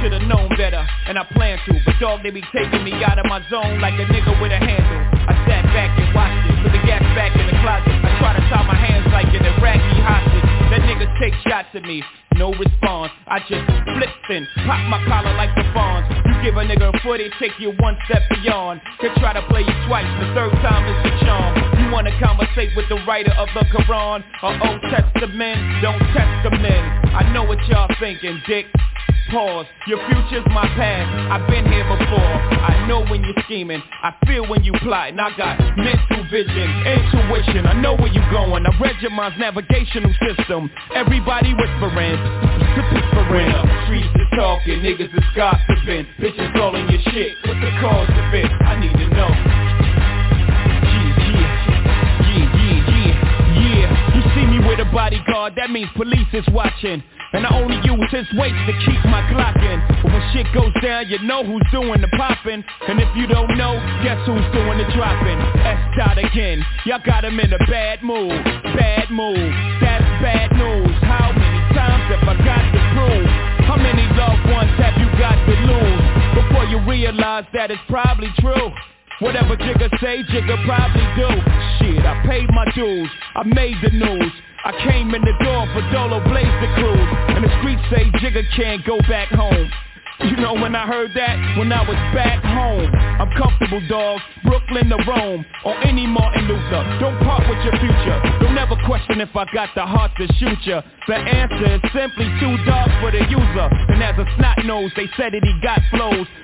should've known better, and I plan to. But dog, they be taking me out of my zone like a nigga with a handle. I sat back and watched it, put the gas back in the closet. I try to tie my hands like an Iraqi hostage. That niggas take shots at me, no response. I just flip and pop my collar like the Fonz. You give a nigga a foot, it take you one step beyond. They try to play you twice, the third time is the charm. You wanna conversate with the writer of the Quran or Old Testament? Don't test the men. I know what y'all thinking, dick. Pause, your future's my past I've been here before I know when you're scheming I feel when you plotting I got mental vision, intuition I know where you're going I read your mind's navigational system Everybody whispering Whispering up Streets is talking Niggas is gossiping Bitches calling your shit What's the cause of it? I need to know yeah, yeah, yeah, yeah. You see me with a bodyguard, that means police is watching. And I only use his weight to keep my Glock in. But when shit goes down, you know who's doing the popping. And if you don't know, guess who's doing the dropping? S dot again. Y'all got him in a bad mood. Bad mood. That's bad news. How times have I got to prove? How many loved ones have you got to lose? Before you realize that it's probably true. Whatever Jigga say, Jigga probably do Shit, I paid my dues, I made the news I came in the door for Dolo Blaze the cruise And the streets say Jigga can't go back home you know when I heard that, when I was back home I'm comfortable dog, Brooklyn to Rome Or any Martin Luther, don't part with your future. Don't ever question if I got the heart to shoot ya. The answer is simply too dark for the user. And as a snot nose, they said that he got flows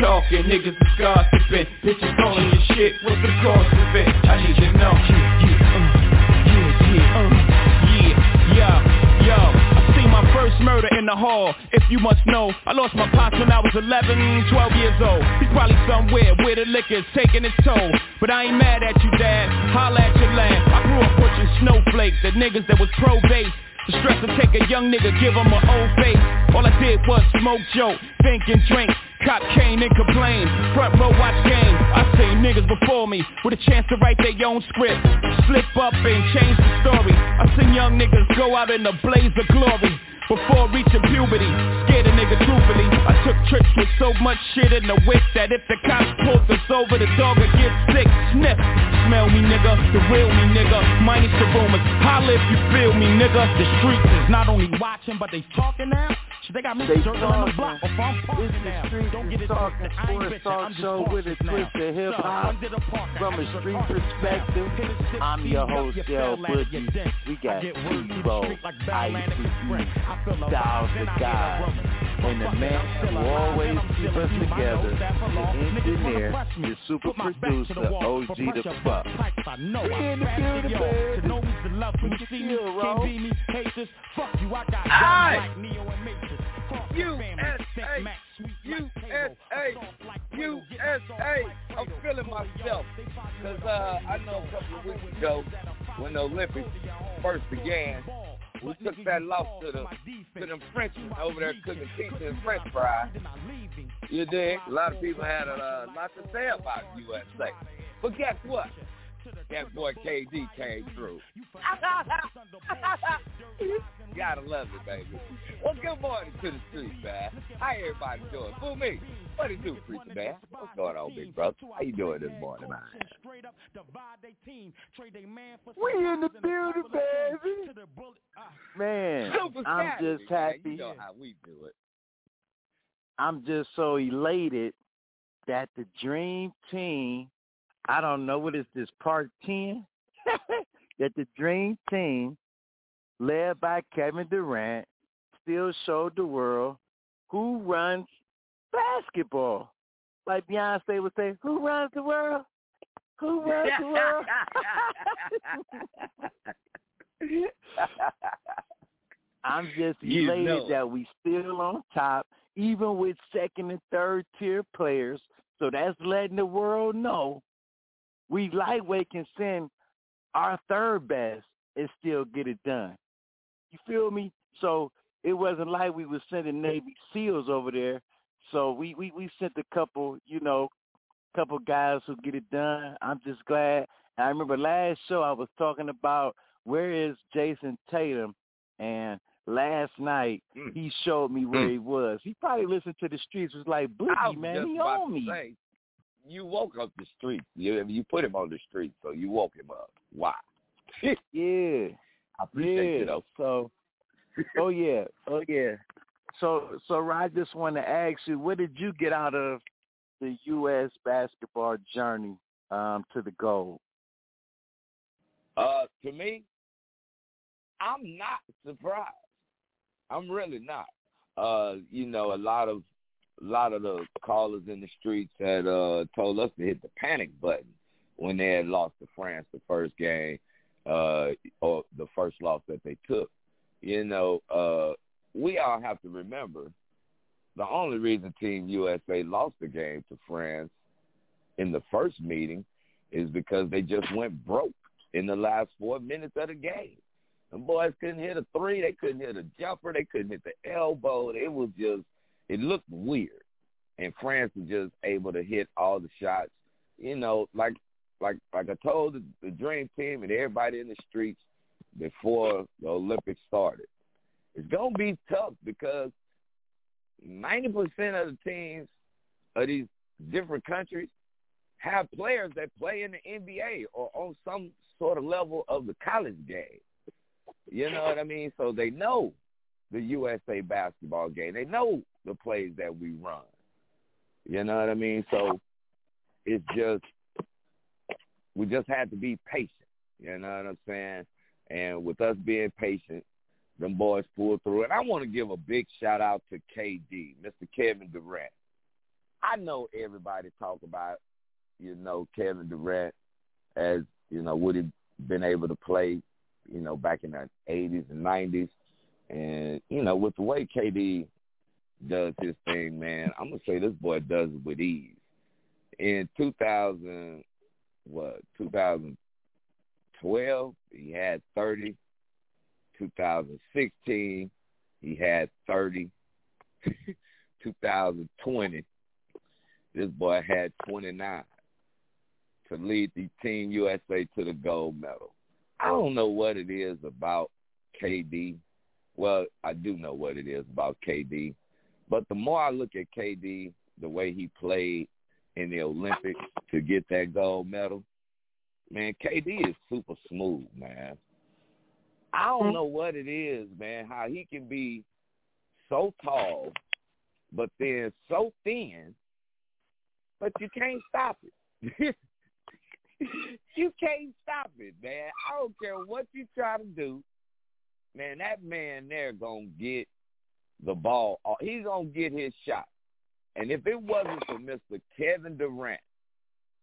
talking, niggas is gossiping Bitches on your shit, what's the cause of it? I need to know. Yeah, yeah, yeah. yo. I my first murder in the hall If you must know. I lost my pops when I was 11, 12 years old. He's probably somewhere where the liquor's taking its toll. But I ain't mad at you dad, holla at your land. I grew up pushing snowflakes The niggas that was pro-base the stress to take a young nigga, give him an old face. All I did was smoke, joke, think and drink Cop cane and complain, front row watch game. I seen niggas before me with a chance to write their own script. Slip up and change the story. I seen young niggas go out in a blaze of glory before reaching puberty Scared a nigga truthfully. I took tricks with so much shit in the whip That if the cops pulled us over the dog would get sick. Sniff, smell me nigga, the real me nigga. Minus the rumors, holla if you feel me nigga. The streets is not only watching but they talking now. Shit, they got me They circling the block. Before I'm parking the now streets Don't get it talking twisted, I ain't sports talk show with a twist of hip hop under the park, I from a street perspective. now. Hit it six I'm your host, Del fell at it, you Boogie. We got get word through the T-Bo, street Styles the then I hit a God, and the man who always keep us a few. My together, nose that for long. the engineer, the super Put my back to the producer, OG the fuck. bust pipes. I know We in the building, baby. To know me's to love when you see me. Can't be me, hate. Fuck you, I got Hi. like Neo and Matrix. Cross the family, USA, think Max, sweet like Cable. USA, Soft like Play-Doh, get my sauce USA. I'm feeling myself they find you because uh, I know a couple of weeks ago niggas that are fine when the Olympics clothes in your home. first began, we took that loss to the to them Frenchies over there cooking pizza and French fries. outside, then I leave him. You dig? A lot of people had a uh, lot to say about USA, but guess what? That boy KD came through. Gotta love it, baby. Well, good morning to the street, man. How everybody doing? Fool me. What it do, preacher man? What's going on, big brother? How you doing this morning, man? We in the building, baby. Man, I'm Saturday, just man. happy. You know how we do it. I'm just so elated that the dream team, I don't know what is this part 10, that the dream team led by Kevin Durant, still showed the world who runs basketball. Like Beyonce would say, who runs the world? Who runs the world? I'm just You elated know. that we still on top, even with second and third tier players. So that's letting the world know we lightweight can send our third best and still get it done. You feel me? So it wasn't like we were sending Navy SEALs over there. So we, we, we sent a couple, you know, couple guys who get it done. I'm just glad. I remember last show I was talking about where is Jayson Tatum, and last night Mm. he showed me where he was. He probably listened to the streets. Was like, Boogie man, he on me. say, you woke up the street. You you put him on the street, so you woke him up. Why? Yeah. I appreciate yeah. you though. So, oh yeah, oh yeah. So, so I just want to ask you, what did you get out of the U.S. basketball journey um, to the gold? Uh, to me, I'm not surprised. I'm really not. Uh, you know, a lot of a lot of the callers in the streets had uh told us to hit the panic button when they had lost to France the first game, uh, or the first loss that they took. You know, uh, we all have to remember the only reason Team USA lost the game to France in the first meeting is because they just went broke in the last four minutes of the game. The boys couldn't hit a three, they couldn't hit a jumper, they couldn't hit the elbow. It was just it looked weird. And France was just able to hit all the shots. You know, like like like I told the, the dream team and everybody in the streets before the Olympics started. It's gonna be tough because ninety percent of the teams of these different countries have players that play in the NBA or on some sort of level of the college game. You know what I mean? So they know the USA basketball game. They know the plays that we run. You know what I mean? So it's just we just had to be patient. You know what I'm saying? And with us being patient, them boys pulled through. And I want to give a big shout out to KD, Mr. Kevin Durant. I know everybody talk about, you know, Kevin Durant as, you know, would he been able to play, you know, back in the 80s and 90s. And, you know, with the way KD does his thing, man, I'm going to say this boy does it with ease. In 2000, what, 2012, he had 30. 2016, he had 30. 2020, this boy had 29 to lead the Team USA to the gold medal. I don't know what it is about KD. Well, I do know what it is about KD. But the more I look at KD, the way he played in the Olympics to get that gold medal, man, KD is super smooth, man. I don't mm-hmm. know what it is, man, how he can be so tall, but then so thin, but you can't stop it. you can't stop it, man. I don't care what you try to do. Man, that man there gonna get the ball. uh, He's gonna get his shot. And if it wasn't for Mr. Kevin Durant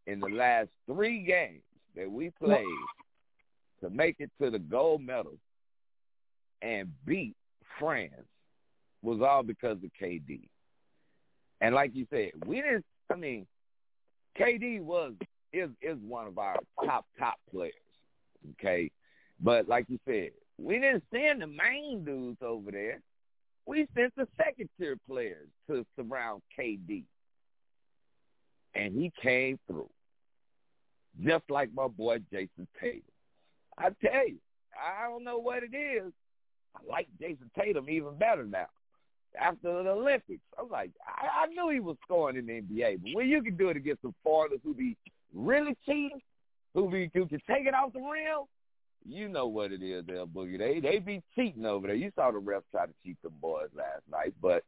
in the last three games that we played to make it to the gold medal and beat France was all because of KD. And like you said, we didn't I mean, KD was is is one of our top top players. Okay. But like you said, we didn't send the main dudes over there. We sent the second tier players to surround KD. And he came through. Just like my boy Jayson Tatum. I tell you, I don't know what it is. I like Jayson Tatum even better now. After the Olympics, I'm like, I, I knew he was scoring in the NBA, but when you can do it against some foreigners who be really cheating, who be who can take it off the rim, you know what it is, there, Boogie. They they be cheating over there. You saw the refs try to cheat them boys last night, but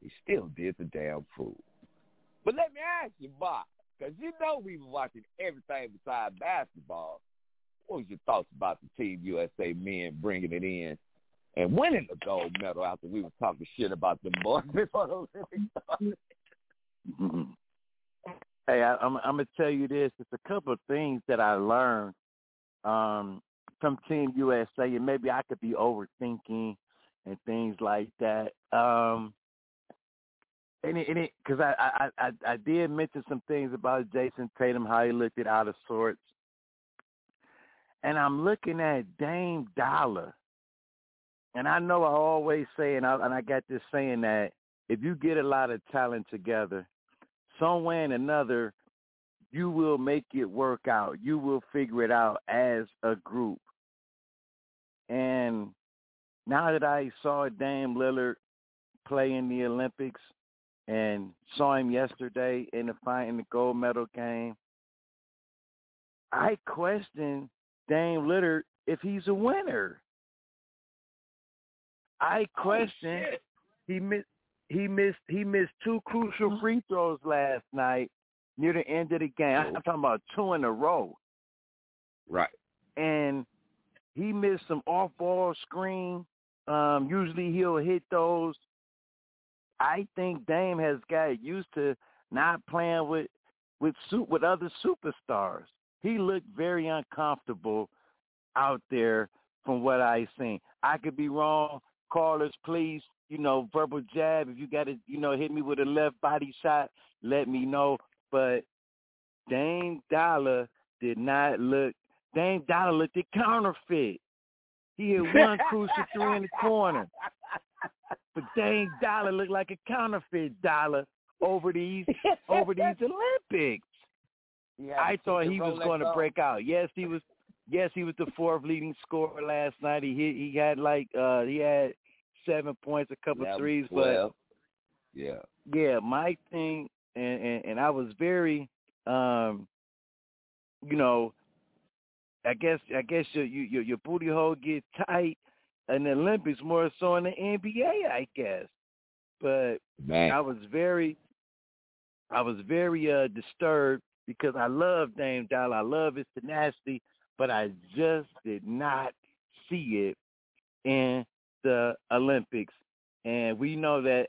he still did the damn fool. But let me ask you, Bob, because you know we were watching everything besides basketball. what was your thoughts about the Team USA men bringing it in and winning the gold medal after we were talking shit about them boys before the Olympics? Hey, I, I'm, I'm gonna tell you this. It's a couple of things that I learned um, from Team USA, and maybe I could be overthinking and things like that. Um, and because I, I, I, I did mention some things about Jayson Tatum, how he looked it out of sorts, and I'm looking at Dame Dollar, and I know I always say, and I, and I got this saying that if you get a lot of talent together, some way and another, you will make it work out. You will figure it out as a group. And now that I saw Dame Lillard play in the Olympics and saw him yesterday in the fight in the gold medal game, I question Dame Lillard if he's a winner. I Oh, question he missed he missed he missed two crucial free throws last night near the end of the game. I'm talking about two in a row. Right. And he missed some off ball screen. Um, usually he'll hit those. I think Dame has got used to not playing with with suit with other superstars. He looked very uncomfortable out there from what I seen. I could be wrong. Callers, please, you know, verbal jab. If you got to, you know, hit me with a left body shot, let me know. But Dame Dollar did not look. Dame Dollar looked at counterfeit. He had one crucial three in the corner. But Dame Dollar looked like a counterfeit dollar over these over these Olympics. Yeah, I thought he was going to break out. Yes, he was. Yes, he was the fourth leading scorer last night. He hit. He had like uh he had seven points, a couple was threes, 12. yeah. yeah, my thing, and, and and I was very, um, you know, I guess I guess your your your booty hole get tight in the Olympics more so in the NBA, I guess. But Man. I was very, I was very uh disturbed because I love Dame Dollar. I love his tenacity, but I just did not see it in the Olympics. And we know that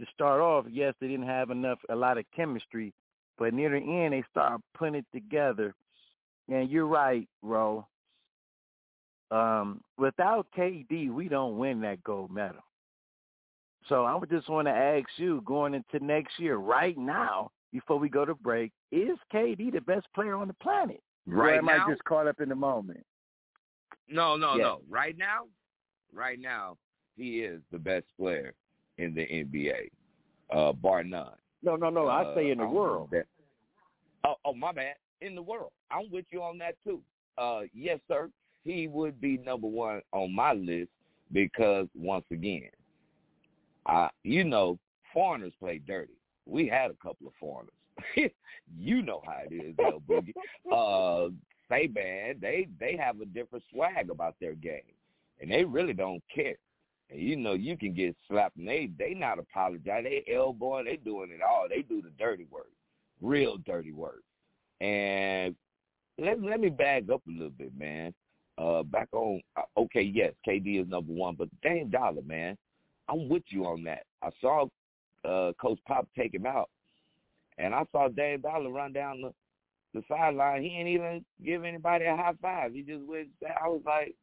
to start off, yes, they didn't have enough, a lot of chemistry, but near the end, they started putting it together. And you're right, Ro. Um, without KD, we don't win that gold medal. So I would just want to ask you, going into next year, right now, before we go to break, is KD the best player on the planet? or Right am now, I just caught up in the moment? no, no, Yeah. no. Right now, right now, he is the best player in the NBA, uh, bar none. No, no, no. I Uh, say in the world. that- Oh, oh, my bad. In the world, I'm with you on that too. Uh, yes, sir. He would be number one on my list because once again, I, you know, foreigners play dirty. We had a couple of foreigners. you know how it is, El Boogie. Uh, say man, they they have a different swag about their game, and they really don't care. And you know, you can get slapped, and they they not apologize. They elbowing, they doing it all. They do the dirty work, real dirty work. And let let me bag up a little bit, man. Uh, back on, uh, okay, yes, KD is number one, but Dame Dollar, man, I'm with you on that. I saw uh, Coach Pop take him out, and I saw Dame Dollar run down the the sideline. He ain't even give anybody a high five. He just went. I was like,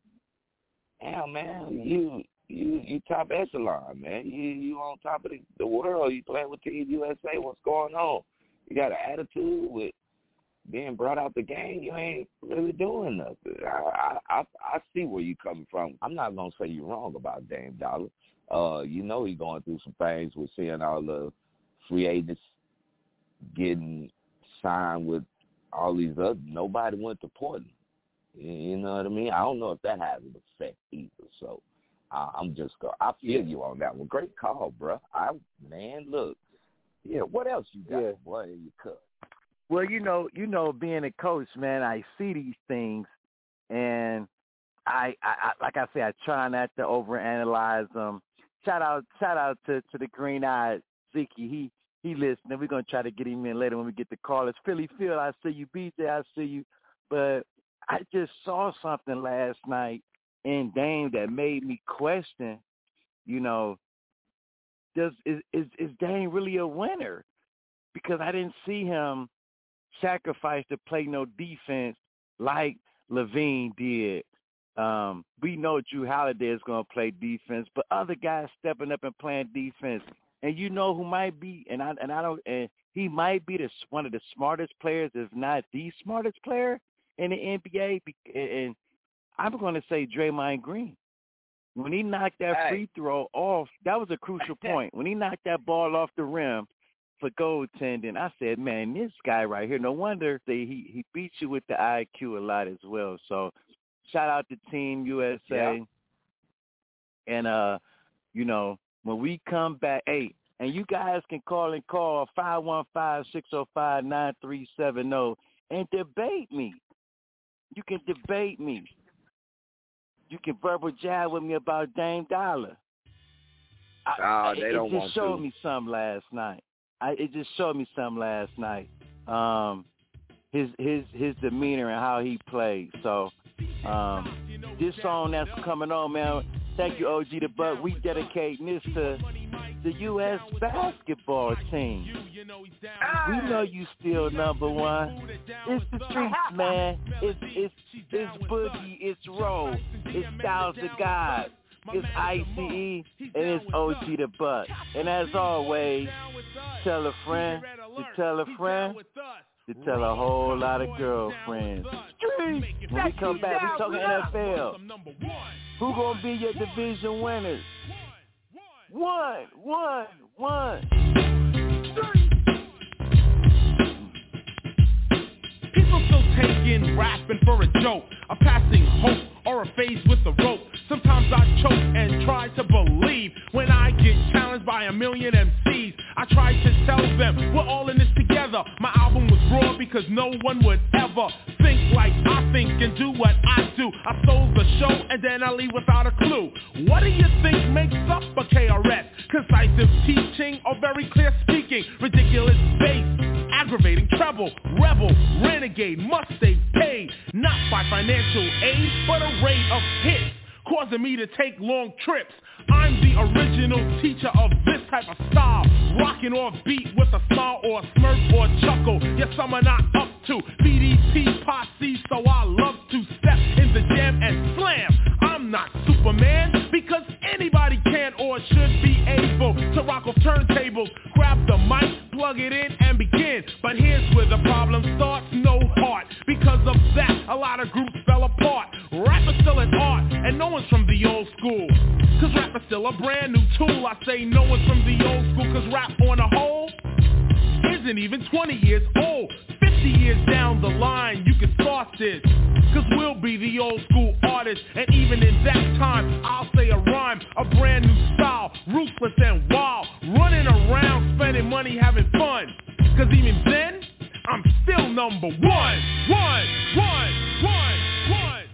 damn, man, you you you top echelon, man. You you on top of the, the world. You playing with Team USA. What's going on? You got an attitude with being brought out the game. You ain't really doing nothing. I I I, see where you coming from. I'm not gonna say you're wrong about Dame Dollar. Uh, you know he's going through some things with seeing all the free agents getting signed with all these other. Nobody went to Portland. You know what I mean? I don't know if that has an effect either. So I, I'm just go. I feel you on that one. Great call, bro. I man, look. Yeah, what else you got, Yeah. boy? In your cup? Well, you know, you know, being a coach, man, I see these things, and I, I, I like I say, I try not to overanalyze them. Shout out, shout out to to the green eyed Zeke. He he listening. We're gonna try to get him in later when we get the call. It's Philly Phil. I see you, BJ. I see you, but I just saw something last night in Dame that made me question, you know, does is is, is Dame really a winner? Because I didn't see him sacrifice to play no defense like LaVine did. Um, we know Jrue Holiday is going to play defense, but other guys stepping up and playing defense. And you know who might be, and I and I don't, and he might be the one of the smartest players, if not the smartest player in the NBA. And I'm going to say Draymond Green. When he knocked that free throw off, that was a crucial point. When he knocked that ball off the rim for goaltending, I said, man, this guy right here, no wonder they, he, he beats you with the IQ a lot as well. So shout out to Team USA. Yeah. And, uh, you know, when we come back, hey, and you guys can call and call 515-605-9370 and debate me. You can debate me. You can verbal jab with me about Dame Dollar. I, they don't it just showed me some last night. I, it just showed me some last night. Um, his his his demeanor and how he played. So um, this song that's coming on, man. Thank you, OG the Buck. We dedicating this to the U.S. basketball team. We know you still number one. It's the streets, man. It's it's it's Boogie. It's Roll. It's Styles the God. It's ICE and it's OG the Buck. And as always, tell a friend to tell a friend to tell a whole lot of girlfriends. When we come back, we talking NFL. Who gonna be your division winners? One, one, one. People still taking rapping for a joke, a passing hope, or a phase with the rope. Sometimes I choke and try to believe when I get challenged by a million MCs. I try to tell them we're all in this together. My album was raw because no one would ever think like I think and do what I do. I stole the show and then I leave without a clue. What do you think makes up a KRS? Concisive teaching or very clear speaking? Ridiculous bass, aggravating treble, rebel, renegade, must stay paid. Not by financial aid, but a rate of hits causing me to take long trips. I'm the original teacher of this type of style, rocking off beat with a smile or a smirk or a chuckle. Yes, are not up to BDP posse, so I love to step in the jam and slam. I'm not Superman because anybody can or should be able to rock off turntables, grab the mic, plug it in and begin. But here's where the problem starts, no heart. Because of that, a lot of groups fell apart. Rap is still an art, and no one's from the old school. Cause rap is still a brand new tool. I say no one's from the old school, cause rap on a whole isn't even 20 years old. 50 years down the line, you can start this. Cause we'll be the old school artists. And even in that time, I'll say a rhyme, a brand new style, ruthless and wild. Running around, spending money, having fun. Cause even then, I'm still number one. One, one, one, one.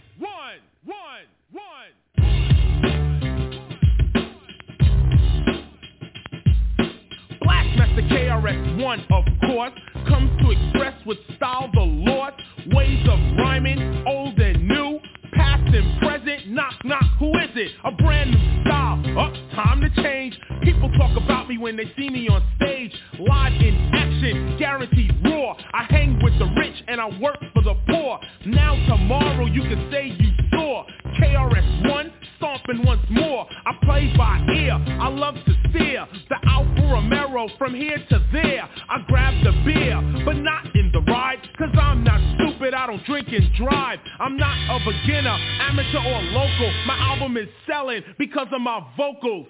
Master KRS-One, of course, comes to express with style the Lord, ways of rhyming, old and new, past and present, knock knock, who is it? A brand new style, up, oh, time to change. People talk about me when they see me on stage, live in action, guaranteed raw. I hang with the rich and I work for the poor. Now tomorrow you can say you saw KRS-One stomping once more. I play by ear, I love to steer the Alfa Romero from here to there. I grab the beer, but not in the ride, cause I'm not stupid, I don't drink and drive. I'm not a beginner, amateur or local. My album is selling because of my vocals.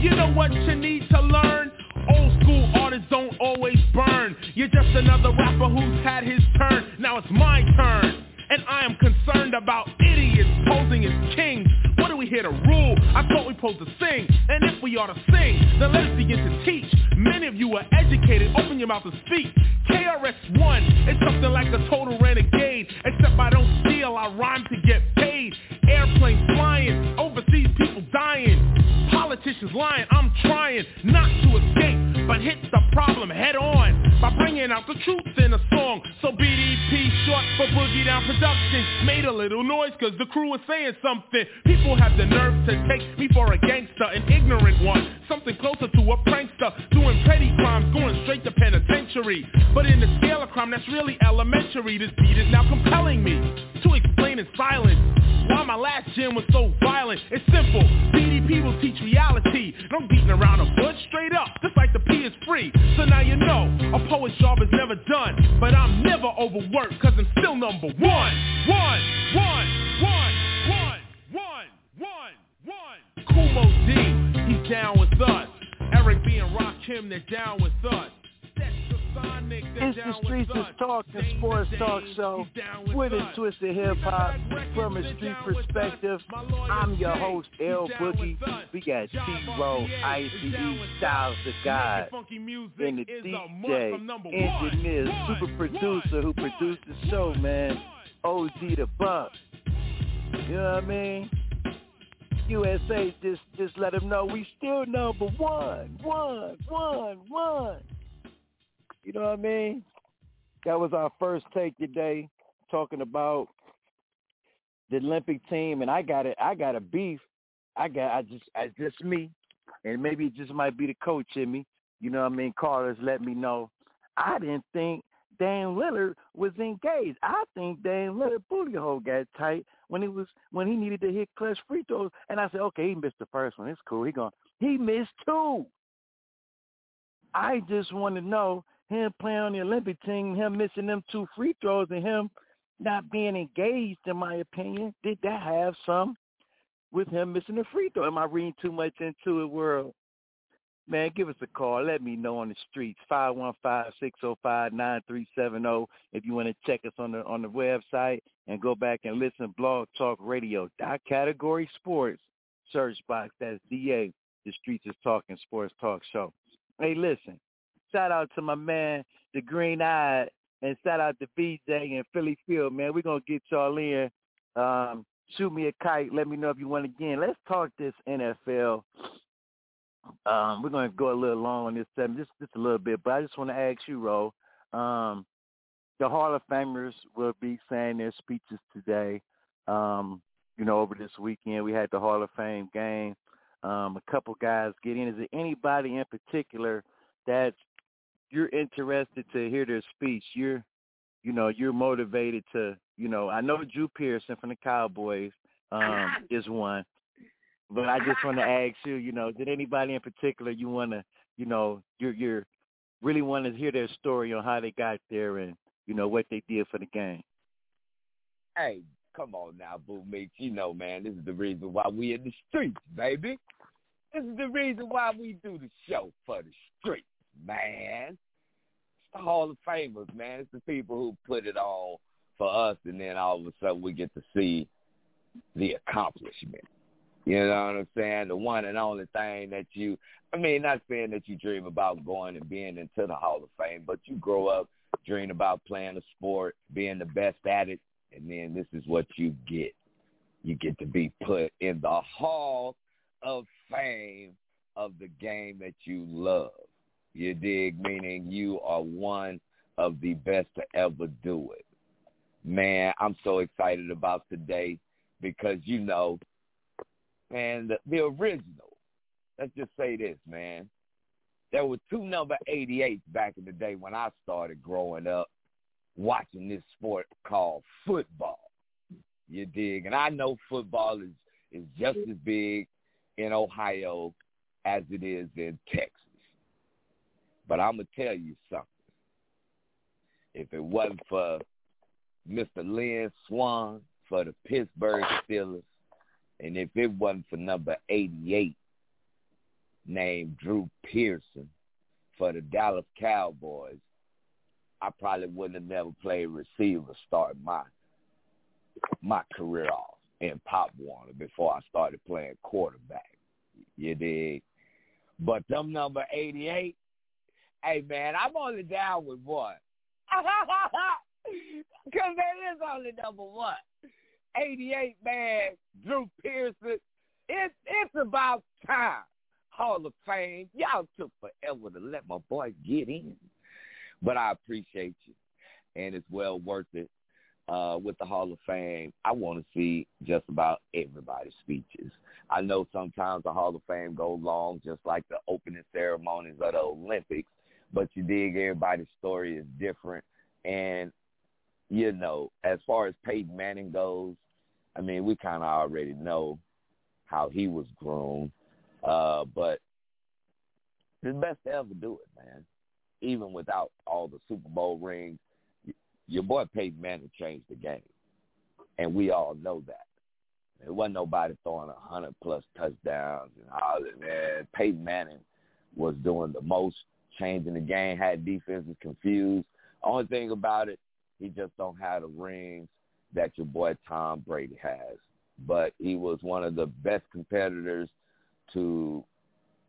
You know what you need to learn? Old school artists don't always burn. You're just another rapper who's had his turn. Now it's my turn. And I am concerned about idiots posing as kings. What are we here to rule? I thought we supposed to sing. And if we ought to sing, then let's begin to teach. Many of you are educated. Open your mouth to speak. KRS-One is something like a total renegade. Except I don't steal, I rhyme to get paid. Airplanes flying, overseas people dying. Politicians lying. I'm trying not to escape, but hit the problem head on by bringing out the truth in a song. So BDP, short for Boogie Down Productions, made a little noise cause the crew was saying something. People have the nerve to take me for a gangster, an ignorant one, something closer to a prankster, doing petty crimes, going straight to penitentiary. But in the scale of crime, that's really elementary. This beat is now compelling me to explain in silence why my last gym was so violent. It's simple. BDP will teach reality. No beating around a bush straight up, just like the P is free. So now you know, a poet's job is never done. But I'm never overworked, cause I'm still number one. One, one, one, one, one, one, one. Kumo D, he's down with us. Eric B and Rakim, they're down with us. It's the Streets is Talk, the sports talk show with a twist of hip hop from a street perspective. I'm your host, L Boogie. We got T-Row, ICE, Styles the God, and the DJ, engineer, super producer who produced the show, man. OG the Buck. You know what I mean? USA just just let them know we still number one, one, one, one. You know what I mean? That was our first take today, talking about the Olympic team, and I got it. I got a beef. I got. I just. I just me, and maybe it just might be the coach in me. You know what I mean? Callers let me know. I didn't think Dame Lillard was engaged. I think Dame Lillard booty hole got tight when he was when he needed to hit clutch free throws. And I said, okay, he missed the first one. It's cool. He gone. He missed two. I just want to know him playing on the Olympic team, him missing them two free throws, and him not being engaged, in my opinion, did that have some with him missing the free throw? Am I reading too much into it, world? Man, give us a call. Let me know on the streets. Five one five six zero oh five nine three seven zero. If you want to check us on the on the website and go back and listen, Blog Talk Radio. Dot category sports. Search box. That's DA. The Streets is Talking Sports Talk Show. Hey, listen. Shout out to my man, the Green Eye, and shout out to VJ and Philly Field, man. We're gonna get y'all in. Um, shoot me a kite. Let me know if you want again. Let's talk this NFL. Um, we're gonna go a little long on this segment, just just a little bit, but I just want to ask you, Ro. Um, the Hall of Famers will be saying their speeches today. Um, you know, over this weekend we had the Hall of Fame game. Um, a couple guys get in. Is there anybody in particular that's you're interested to hear their speech. You're, you know, you're motivated to, you know, I know Drew Pearson from the Cowboys um, is one, but I just want to ask you, you know, did anybody in particular you want to, you know, you're you're really want to hear their story on how they got there and you know what they did for the game. Hey, come on now, Boo Meeks. You know, man, this is the reason why we in the streets, baby. This is the reason why we do the show for the streets man. It's the Hall of Famers, man. It's the people who put it on for us, and then all of a sudden we get to see the accomplishment. You know what I'm saying? The one and only thing that you, I mean, not saying that you dream about going and being into the Hall of Fame, but you grow up dreaming about playing a sport, being the best at it, and then this is what you get. You get to be put in the Hall of Fame of the game that you love. You dig? Meaning you are one of the best to ever do it. Man, I'm so excited about today because you know, man, the, the original. Let's just say this, man. There were two number 88s back in the day when I started growing up watching this sport called football. You dig? And I know football is is just as big in Ohio as it is in Texas. But I'm going to tell you something. If it wasn't for Mr. Lynn Swann for the Pittsburgh Steelers, and if it wasn't for number 88 named Drew Pearson for the Dallas Cowboys, I probably wouldn't have never played receiver start my my career off in Pop Warner before I started playing quarterback. You dig? But them number 88, Hey man, I'm only down with one. Because there is only number one. 88 man, Drew Pearson. It's it's about time. Hall of Fame. Y'all took forever to let my boy get in. But I appreciate you. And it's well worth it. Uh, with the Hall of Fame, I want to see just about everybody's speeches. I know sometimes the Hall of Fame goes long, just like the opening ceremonies of the Olympics, but you dig everybody's story is different. And, you know, as far as Peyton Manning goes, I mean, we kind of already know how he was groomed. Uh, but it's best to ever do it, man. Even without all the Super Bowl rings, your boy Peyton Manning changed the game, and we all know that. There wasn't nobody throwing a hundred plus touchdowns and all that. Man, Peyton Manning was doing the most, changing the game, had defenses confused. Only thing about it, he just don't have the rings that your boy Tom Brady has. But he was one of the best competitors to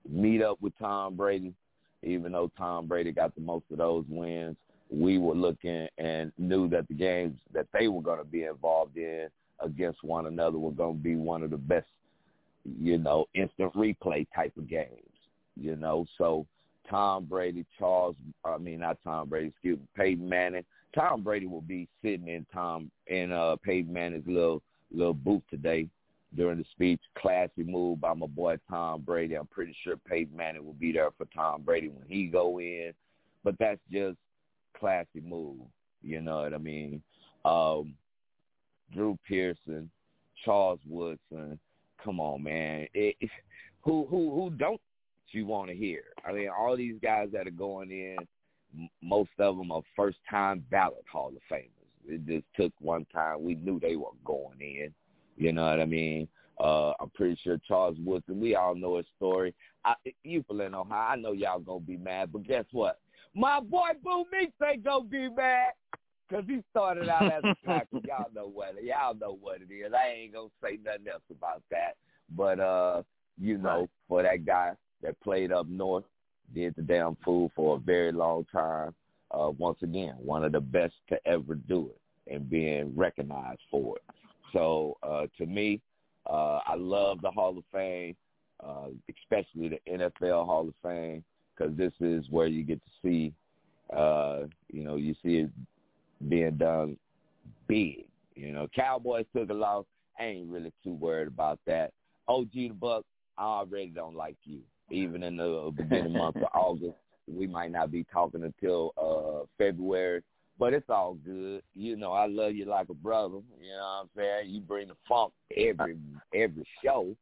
meet up with Tom Brady, even though Tom Brady got the most of those wins. We were looking and knew that the games that they were going to be involved in against one another were going to be one of the best, you know, instant replay type of games, you know. So Tom Brady, Charles, I mean, not Tom Brady, excuse me, Peyton Manning. Tom Brady will be sitting in Tom in uh, Peyton Manning's little little booth today during the speech. Classy move by my boy Tom Brady. I'm pretty sure Peyton Manning will be there for Tom Brady when he go in. But that's just classy move. You know what I mean? Um, Drew Pearson, Charles Woodson. Come on, man. It, it, who who who don't you want to hear? I mean, all these guys that are going in, most of them are first time ballot Hall of Famers. It just took one time. We knew they were going in. You know what I mean? Uh, I'm pretty sure Charles Woodson, we all know his story. I, you people in Ohio, I know y'all going to be mad, but guess what? My boy Boo Meeks ain't going to be mad because he started out as a tackle. y'all know what y'all know what it is. I ain't going to say nothing else about that. But, uh, you know, right. for that guy that played up north, did the damn fool for a very long time. Uh, once again, one of the best to ever do it and being recognized for it. So uh, to me, uh, I love the Hall of Fame, uh, especially the NFL Hall of Fame, because this is where you get to see, uh, you know, you see it being done big. You know, Cowboys took a loss. I ain't really too worried about that. OG the Buck, I already don't like you. Even in the beginning month of August, we might not be talking until uh February. But it's all good. You know, I love you like a brother. You know what I'm saying? You bring the funk every every show,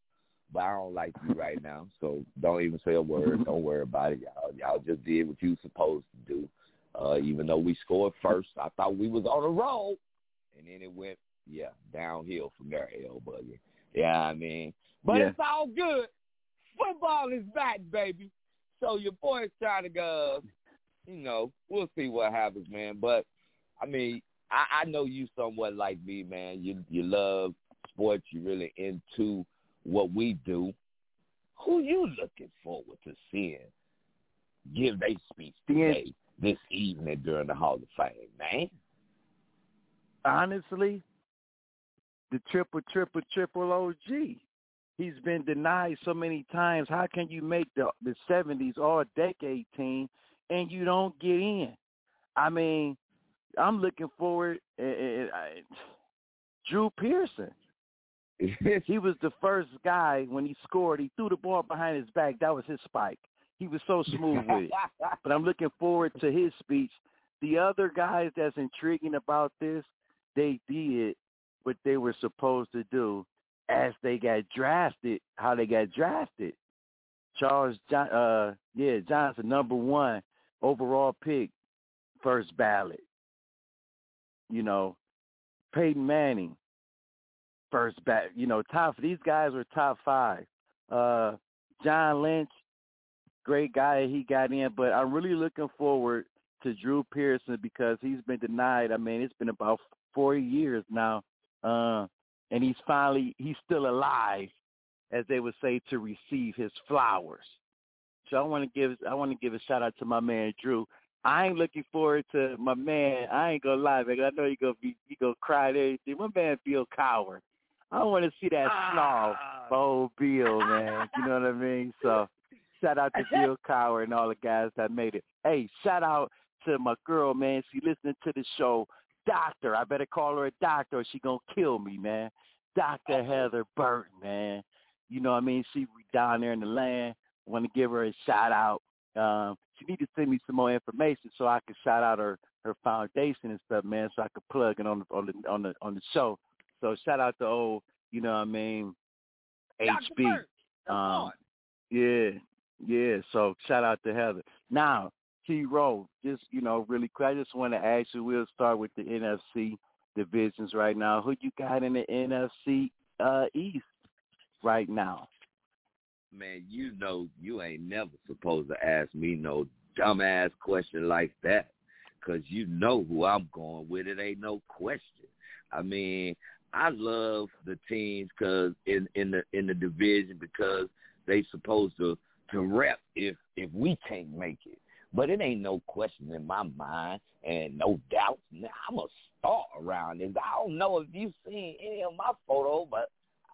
but I don't like you right now. So don't even say a word. Don't worry about it, y'all. Y'all just did what you supposed to do. Uh, even though we scored first, I thought we was on a roll, and then it went yeah downhill from there. L Boogie. Yeah, I mean, but yeah. it's all good. Football is back, baby. So your boy's trying to go you know, we'll see what happens, man. But I mean, I, I know you somewhat like me, man. You you love sports. You're really into what we do. Who you looking forward to seeing give their speech today, this evening during the Hall of Fame, man? Honestly, the triple, triple, triple OG. He's been denied so many times. How can you make the the seventies all decade team and you don't get in. I mean, I'm looking forward. Uh, uh, Drew Pearson. he was the first guy when he scored. He threw the ball behind his back. That was his spike. He was so smooth with it. but I'm looking forward to his speech. The other guys that's intriguing about this, they did what they were supposed to do as they got drafted, how they got drafted. Charles, John, uh, yeah, Johnson, number one overall pick, first ballot. You know, Peyton Manning, first bat. You know, top. These guys were top five. Uh, John Lynch, great guy. He got in, but I'm really looking forward to Drew Pearson because he's been denied. I mean, it's been about four years now, uh, and he's finally he's still alive, as they would say, to receive his flowers. So I want to give I want to give a shout out to my man Drew. I ain't looking forward to my man. I ain't gonna lie, man. I know you gonna be you gonna cry and everything. My man Bill Cowher. I don't want to see that ah. slob, old Bill, man. You know what I mean? So shout out to Bill Cowher and all the guys that made it. Hey, shout out to my girl, man. She listening to the show. Doctor, I better call her a doctor or she gonna kill me, man. Dr. Heather Burton, man. You know what I mean? She down there in the land. Want to give her a shout out. Um, she need to send me some more information so I can shout out her her foundation and stuff, man, so I could plug it on the on the on the on the show. So shout out to old, you know what I mean, HB. Um, yeah, yeah. So shout out to Heather. Now, T Rowe, just you know, really quick. I just want to ask you. We'll start with the NFC divisions right now. Who you got in the NFC uh, East right now? Man, you know you ain't never supposed to ask me no dumbass question like that because you know who I'm going with. It ain't no question. I mean, I love the teams because in in the in the division because they supposed to to rep if if we can't make it. But it ain't no question in my mind and no doubt. I'm a star around this. I don't know if you've seen any of my photos, but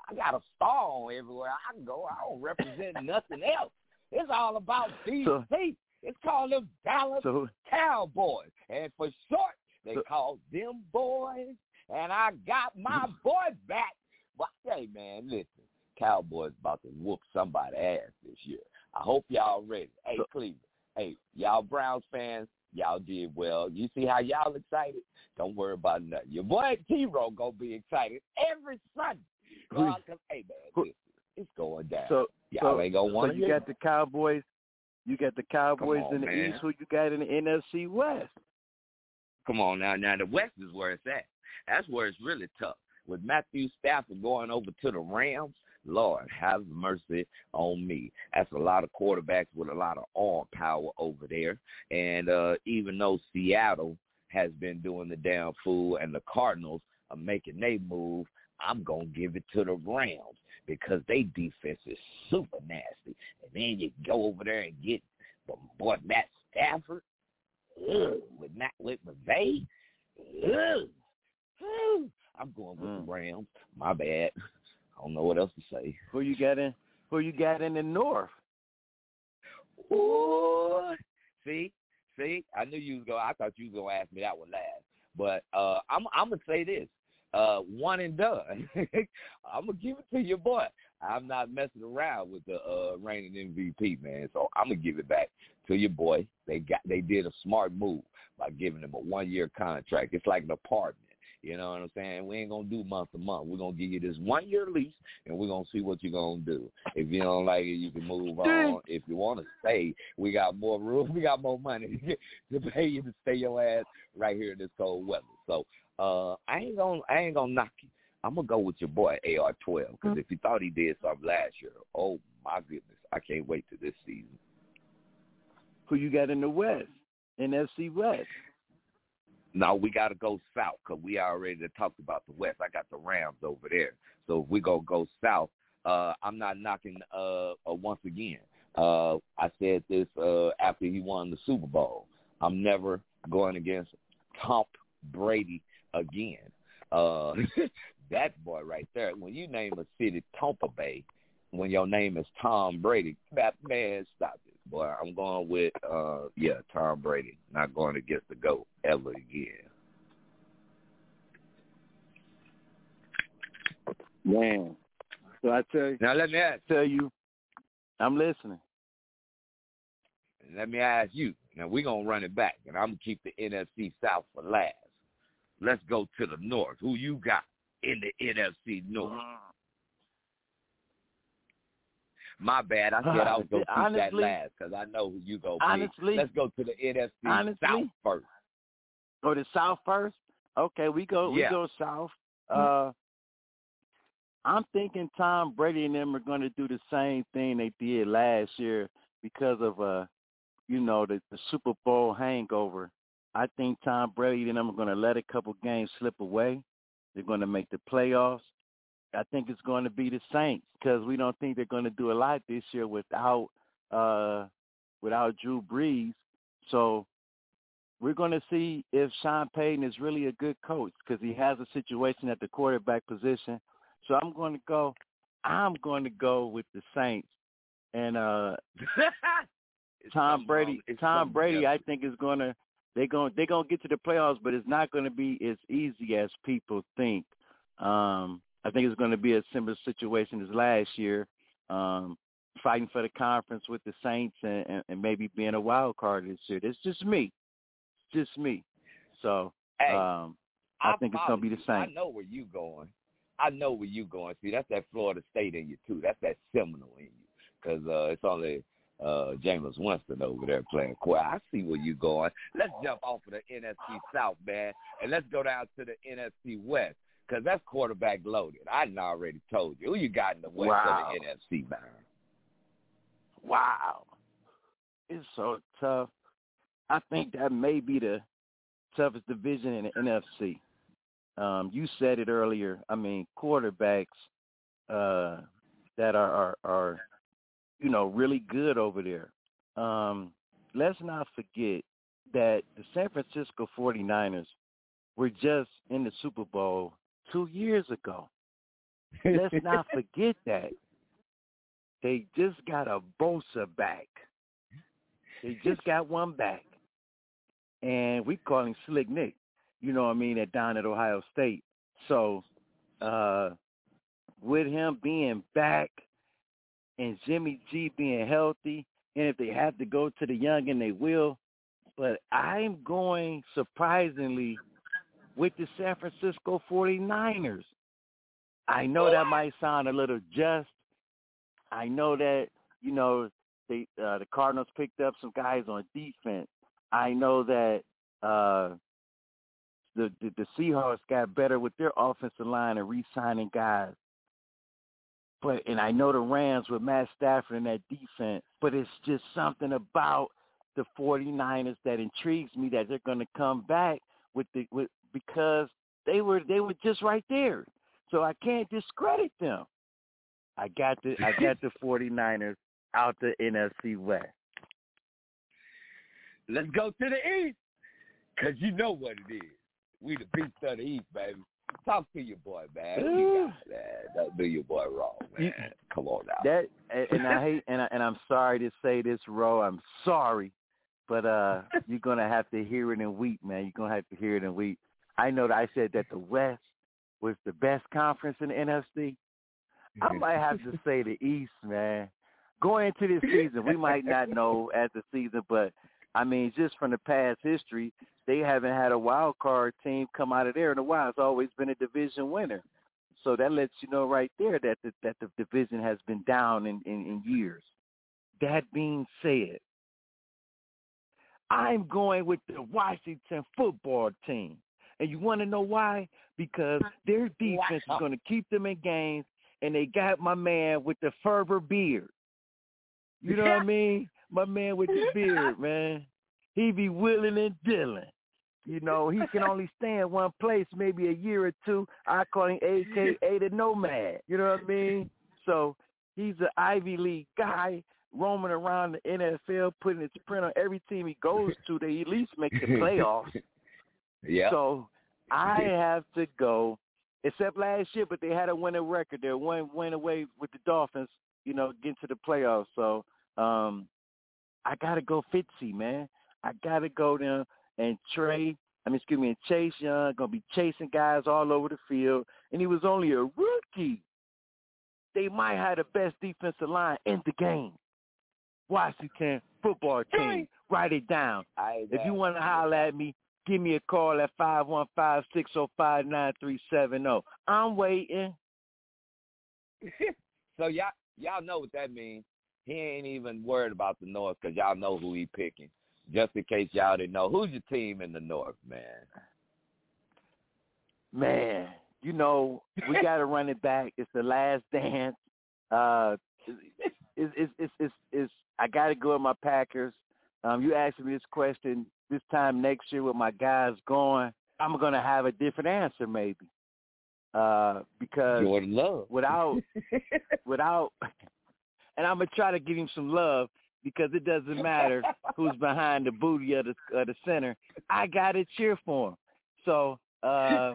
I got a star on everywhere I go. I don't represent nothing else. It's all about DC. So, it's called them Dallas so, Cowboys. And for short, they so, call them boys. And I got my boy back. But hey, man, listen. Cowboys about to whoop somebody ass this year. I hope y'all ready. Hey, Cleveland. Hey, y'all Browns fans, y'all did well. You see how y'all excited? Don't worry about nothing. Your boy T-Row gonna be excited every Sunday. Cause, hey man, it's going down. So y'all so, ain't gonna want so you got the Cowboys. You got the Cowboys on, in the man. East. Who you got in the NFC West? Come on now. Now the West is where it's at. That's where it's really tough. With Matthew Stafford going over to the Rams, Lord, have mercy on me. That's a lot of quarterbacks with a lot of arm power over there. And uh, even though Seattle has been doing the damn fool and the Cardinals are making they move, I'm going to give it to the Rams because they defense is super nasty. And then you go over there and get but boy Matt Stafford ugh, with Matt with McVay. Ugh, ugh. I'm going with mm. the Rams. My bad. I don't know what else to say. Who you got in? Who you got in the North? Ooh, see, see, I knew you was going. I thought you was gonna ask me that one last. But uh, I'm I'm gonna say this: uh, one and done. I'm gonna give it to your boy. I'm not messing around with the uh, reigning MVP, man. So I'm gonna give it back to your boy. They got they did a smart move by giving him a one year contract. It's like an apartment. You know what I'm saying? We ain't gonna do month to month. We're gonna give you this one year lease, and we're gonna see what you're gonna do. If you don't like it, you can move on. If you want to stay, we got more room. We got more money to pay you to stay your ass right here in this cold weather. So uh, I ain't gonna I ain't gonna knock you. I'm gonna go with your boy AR12 because mm-hmm. if you thought he did something last year, oh my goodness, I can't wait to this season. Who you got in the West? NFC West. No, we got to go south because we already talked about the West. I got the Rams over there. So if we go go south, uh, I'm not knocking uh, uh, once again. Uh, I said this uh, after he won the Super Bowl. I'm never going against Tom Brady again. Uh, that boy right there. When you name a city Tampa Bay, when your name is Tom Brady, that man, stop boy. I'm going with uh, yeah, Tom Brady. Not going against the goat ever again. Man, so I tell you. Now let me ask. Tell you, I'm listening. Let me ask you. Now we're gonna run it back, and I'm gonna keep the NFC South for last. Let's go to the north. Who you got in the NFC North? My bad. I said I was going to keep that last because I know who you go. Honestly, let's go to the NFC honestly, South first. Go to South first. Okay, we go. Yeah. We go South. Uh, I'm thinking Tom Brady and them are going to do the same thing they did last year because of uh, you know, the, the Super Bowl hangover. I think Tom Brady and them are going to let a couple games slip away. They're going to make the playoffs. I think it's going to be the Saints because we don't think they're going to do a lot this year without uh, without Drew Brees. So we're going to see if Sean Payton is really a good coach because he has a situation at the quarterback position. So I'm going to go. I'm going to go with the Saints and uh Tom Brady. Tom Brady. I think is going to they're going they're going to get to the playoffs, but it's not going to be as easy as people think. Um, I think it's going to be a similar situation as last year, um, fighting for the conference with the Saints and, and, and maybe being a wild card this year. It's just me, it's just me. So hey, um, I, I think it's going to be the same. I know where you going. I know where you going. See, that's that Florida State in you too. That's that Seminole in you, because uh, it's only uh Jameis Winston over there playing quiet. I see where you're going. Let's jump off of the NFC South, man, and let's go down to the NFC West because that's quarterback loaded. I already told you. Who you got in the West wow. of the NFC, man? Wow, it's so tough. I think that may be the toughest division in the NFC. Um, you said it earlier. I mean, quarterbacks uh, that are, are are you know, really good over there. Um, let's not forget that the San Francisco 49ers were just in the Super Bowl two years ago. Let's not forget that. They just got a Bosa back. They just got one back. And we call him Slick Nick, you know what I mean, at down at Ohio State. So uh with him being back – and Jimmy G being healthy, and if they have to go to the young and they will. But I'm going surprisingly with the San Francisco 49ers. I know that might sound a little just. I know that, you know, they uh, the Cardinals picked up some guys on defense. I know that uh the, the the Seahawks got better with their offensive line and re-signing guys. But and I know the Rams with Matt Stafford and that defense, but it's just something about the 49ers that intrigues me that they're going to come back with the with because they were they were just right there. So I can't discredit them. I got the I got the 49ers out the NFC West. Let's go to the East, cause you know what it is. We the beast of the East, baby. Talk to your boy, man. You got. Don't do your boy wrong, man. Come on now. That and I hate and I, and I'm sorry to say this, Ro. I'm sorry, but uh, you're gonna have to hear it and weep, man. You're gonna have to hear it and weep. I know that I said that the West was the best conference in the NFC. I mm-hmm. might have to say the East, man. Going into this season, we might not know as the season, but I mean, just from the past history, they haven't had a wild card team come out of there in a while. It's always been a division winner. So that lets you know right there that the, that the division has been down in, in, in years. That being said, I'm going with the Washington football team. And you want to know why? Because their defense wow. is going to keep them in games, and they got my man with the Ferber beard. You know what I mean? My man with the beard, man. He be willing and dealing. You know, he can only stay in one place maybe a year or two. I call him AKA the Nomad. You know what I mean? So he's an Ivy League guy roaming around the NFL, putting his print on every team he goes to. They at least make the playoffs. Yeah. So I have to go, except last year, but they had a winning record. They went win away with the Dolphins. You know, getting to the playoffs. So um I gotta go Fitzy, man. I gotta go there and Trey, I mean, excuse me, and Chase Young gonna be chasing guys all over the field, and he was only a rookie. They might have the best defensive line in the game. Washington football team. Write it down. If you want to holler at me, give me a call at five one five six zero five nine three seven zero. I'm waiting. so y'all y'all know what that means. He ain't even worried about the North because y'all know who he picking just in case y'all didn't know, who's your team in the North, man? Man, you know we got to run it back. It's the last dance. Uh, it's it's it's it's, it's I got to go with my Packers. Um, you asked me this question this time next year with my guys going. I'm gonna have a different answer maybe. Uh, because Jordan Love. without without and I'm gonna try to give him some love because it doesn't matter who's behind the booty of the, of the center. I got to cheer for him. So uh,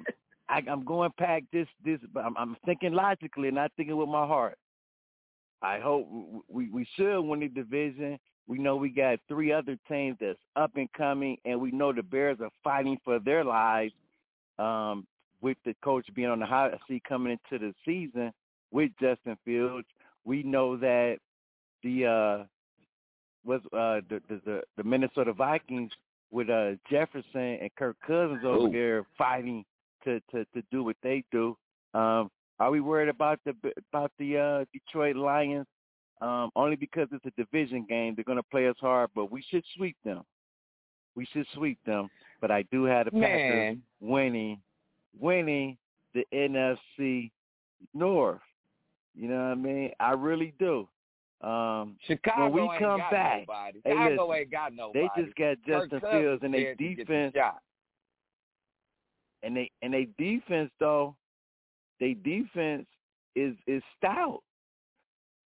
I, I'm going back this this. I'm, I'm thinking logically, not thinking with my heart. I hope we we should win the division. We know we got three other teams that's up and coming, and we know the Bears are fighting for their lives. Um, with the coach being on the hot seat coming into the season with Justin Fields, we know that the uh was uh the the, the Minnesota Vikings with uh Jefferson and Kirk Cousins over Ooh. there fighting to to to do what they do. Um are we worried about the about the uh Detroit Lions? Um only because it's a division game. They're going to play us hard, but we should sweep them. We should sweep them, but I do have the Packers winning winning the NFC North. You know what I mean? I really do. Um, Chicago when we come back, nobody. Hey, Chicago listen, ain't got nobody. They just got Justin Kirk Fields and their the defense. and they and they defense though, they defense is is stout.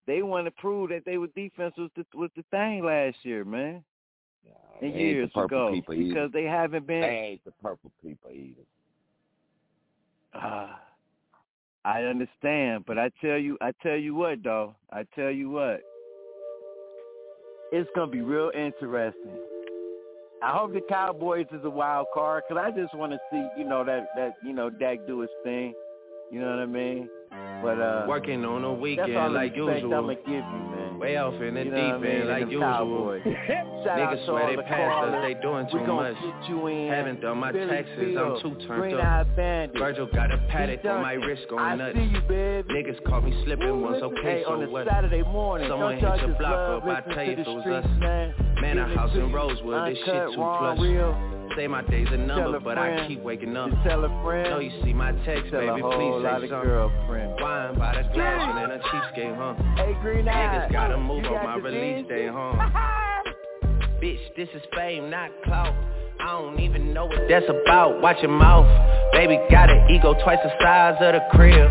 They want to prove that they were defense was the was the thing last year, man. And years ago, because either. they haven't been. They ain't the purple people either. Uh, I understand, but I tell you, I tell you what, though. I tell you what. It's gonna be real interesting. I hope the Cowboys is a wild card because I just want to see, you know, that that you know Dak do his thing. You know what I mean? But uh, working on a weekend like usual. I'm gonna give you, man. Way off in the you deep end like usual. Niggas swear they passed us, they doing too much. Haven't done my Billy taxes, Field, I'm too turned up. Virgil got a Patek on my wrist going nuts. you. Niggas caught me slipping once, okay, so on what? Saturday morning, Someone don't hit your block love up, I tell you if it was us. Man, Man, a house in. Rosewood, this shit too plush. Say my day's a Tell number, a but I friend. keep waking up. Just tell a friend. Know you see my text, Tell baby, a whole please lot say of something. girlfriend. Wine by the glass and then a cheapskate, huh? Hey, Green Niggas gotta move you on got my release day, huh? Bitch, this is fame, not clout. I don't even know what that's about. Watch your mouth. Baby got an ego twice the size of the crib.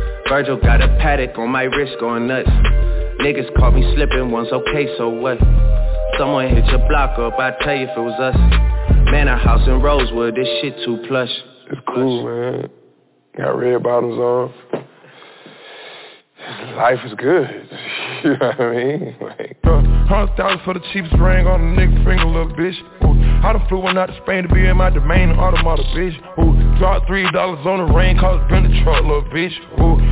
Virgil got a Patek on my wrist going nuts. Niggas caught me slipping once, okay, so what? Someone hit your block up, I tell you if it was us. Man, a house in Rosewood, this shit too plush. It's cool, man. Got red bottoms on. Life is good. you know what I mean? Like, uh, Hundred thousand for the cheapest ring on a nigga finger, little bitch. Ooh, I done flew one out to Spain to be in my domain, automata, bitch. Ooh, dropped three dollars on the rain, ring, cost been the truck, little bitch.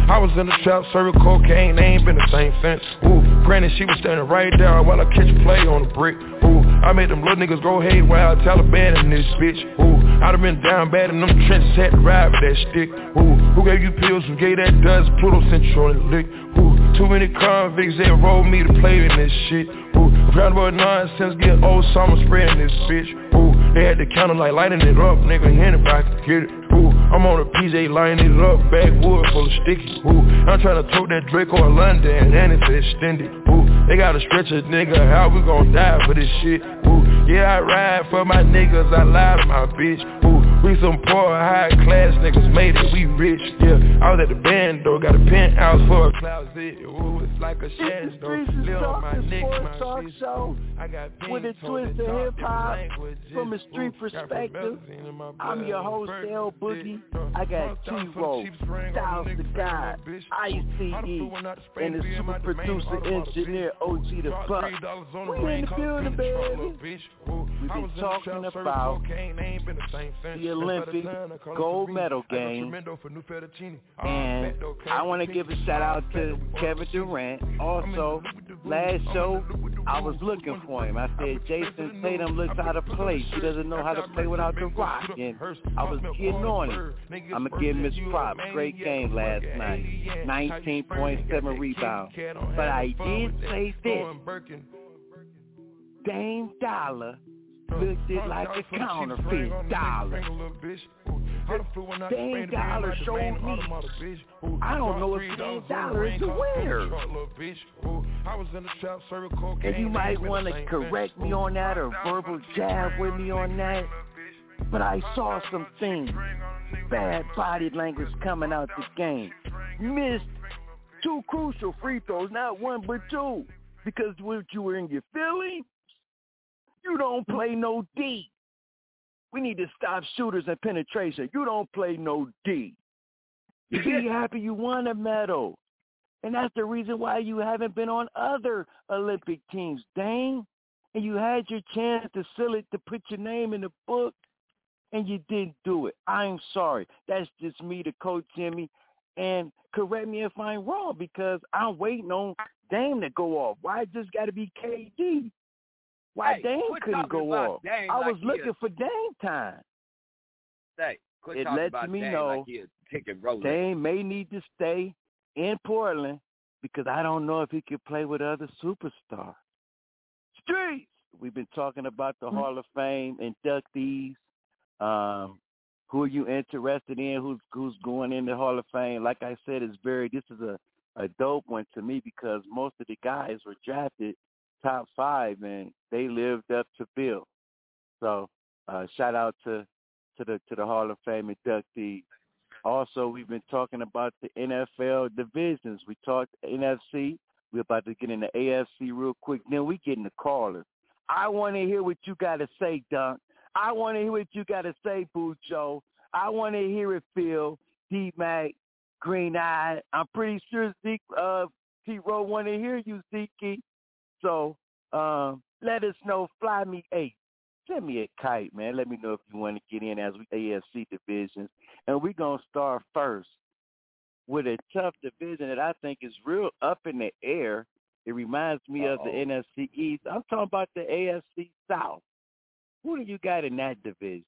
I was in the trap, serving cocaine, they ain't been the same since. Ooh, granted she was standing right there while I catch play on the brick. Ooh, I made them little niggas go haywire, Taliban in this bitch. Ooh, I done been down bad in them trenches, had to ride with that stick. Ooh, who gave you pills, who gave that dust, Pluto Central and lick. Ooh, too many convicts that rolled me to play in this shit. Ooh, round about nonsense, get old summer spreading this bitch. Ooh, they had the counter like lighting it up, nigga, anybody can get it. I'm on a PJ lining it up, backwood full of sticky. Ooh, I'm trying to tote that Draco in London and it's extended. Ooh, they gotta stretch a nigga, how we gon' die for this shit? Ooh, yeah, I ride for my niggas, I lie to my bitch. Ooh, we some poor, high class niggas made it, we rich. Yeah, I was at the band though, got a penthouse for a closet. Ooh, it's like a though. Live on my neck, my talk show I got with a twist of hip hop from a street Ooh, perspective. medicine in my I'm your host, L. Boogie. Uh, I got T-Roll, cheapest ring on Styles the God. ICE, I done flew one out to Spain and the to be in my super producer, engineer. OG the Buck. $3 on the We in the building, me the truck, baby. little We been was in the talking about cocaine, they ain't been the. The Olympic time I call it gold medal game. tremendo for new fettuccine. Uh, And I want to give a shout out to Kevin Durant. I'm Also, loop with the boo. last show, the loop with the I was looking for him. I said, Jayson Tatum looks how to been play. the He doesn't know how to play without the rock. And. I was getting on him. I'ma give him his props. Great game last night. alien. 19.7 rebounds. But I did say this. Dame Dollar looked it like a counterfeit dollar. Dame dollars showed me. I don't know if Dame Dollar is aware. I was in the trap serving. And you might want to correct me on that or verbal jab with me on that. But I saw some things. Bad body language coming out this game. Missed two crucial free throws, not one but two. Because when you were in your feelings, you don't play no D. We need to stop shooters and penetration. You don't play no D. You be happy you won a medal. And that's the reason why you haven't been on other Olympic teams, Dame. And you had your chance to seal it, to put your name in the book, and you didn't do it. I'm sorry. That's just me, the coach Jimmy. And correct me if I'm wrong because I'm waiting on Dame to go off. Why it just got to be KD? Why hey, Dame couldn't go off? Dame I was like looking for Dame time. Hey, It lets me Dame know like he is picking Rolex. Dame may need to stay in Portland because I don't know if he could play with other superstars. Streets. We've been talking about the Hall of Fame inductees. Um, who are you interested in? Who's who's going in the Hall of Fame? Like I said, it's very. This is a a dope one to me because most of the guys were drafted top five and they lived up to bill. So uh, shout out to to the to the Hall of Fame inductees. Also, we've been talking about the NFL divisions. We talked NFC. We're about to get into AFC real quick. Then we get into callers. I want to hear what you got to say, Dunk. I want to hear what you got to say, Boo Joe. I want to hear it, Phil, D-Mac, Green Eye. I'm pretty sure Zeke, uh, T-Row want to hear you, Zeke. So um, let us know. Fly me eight. Send me a kite, man. Let me know if you want to get in as we AFC divisions. And we're going to start first with a tough division that I think is real up in the air. It reminds me of the Uh-oh. NFC East. I'm talking about the AFC South. Who do you got in that division,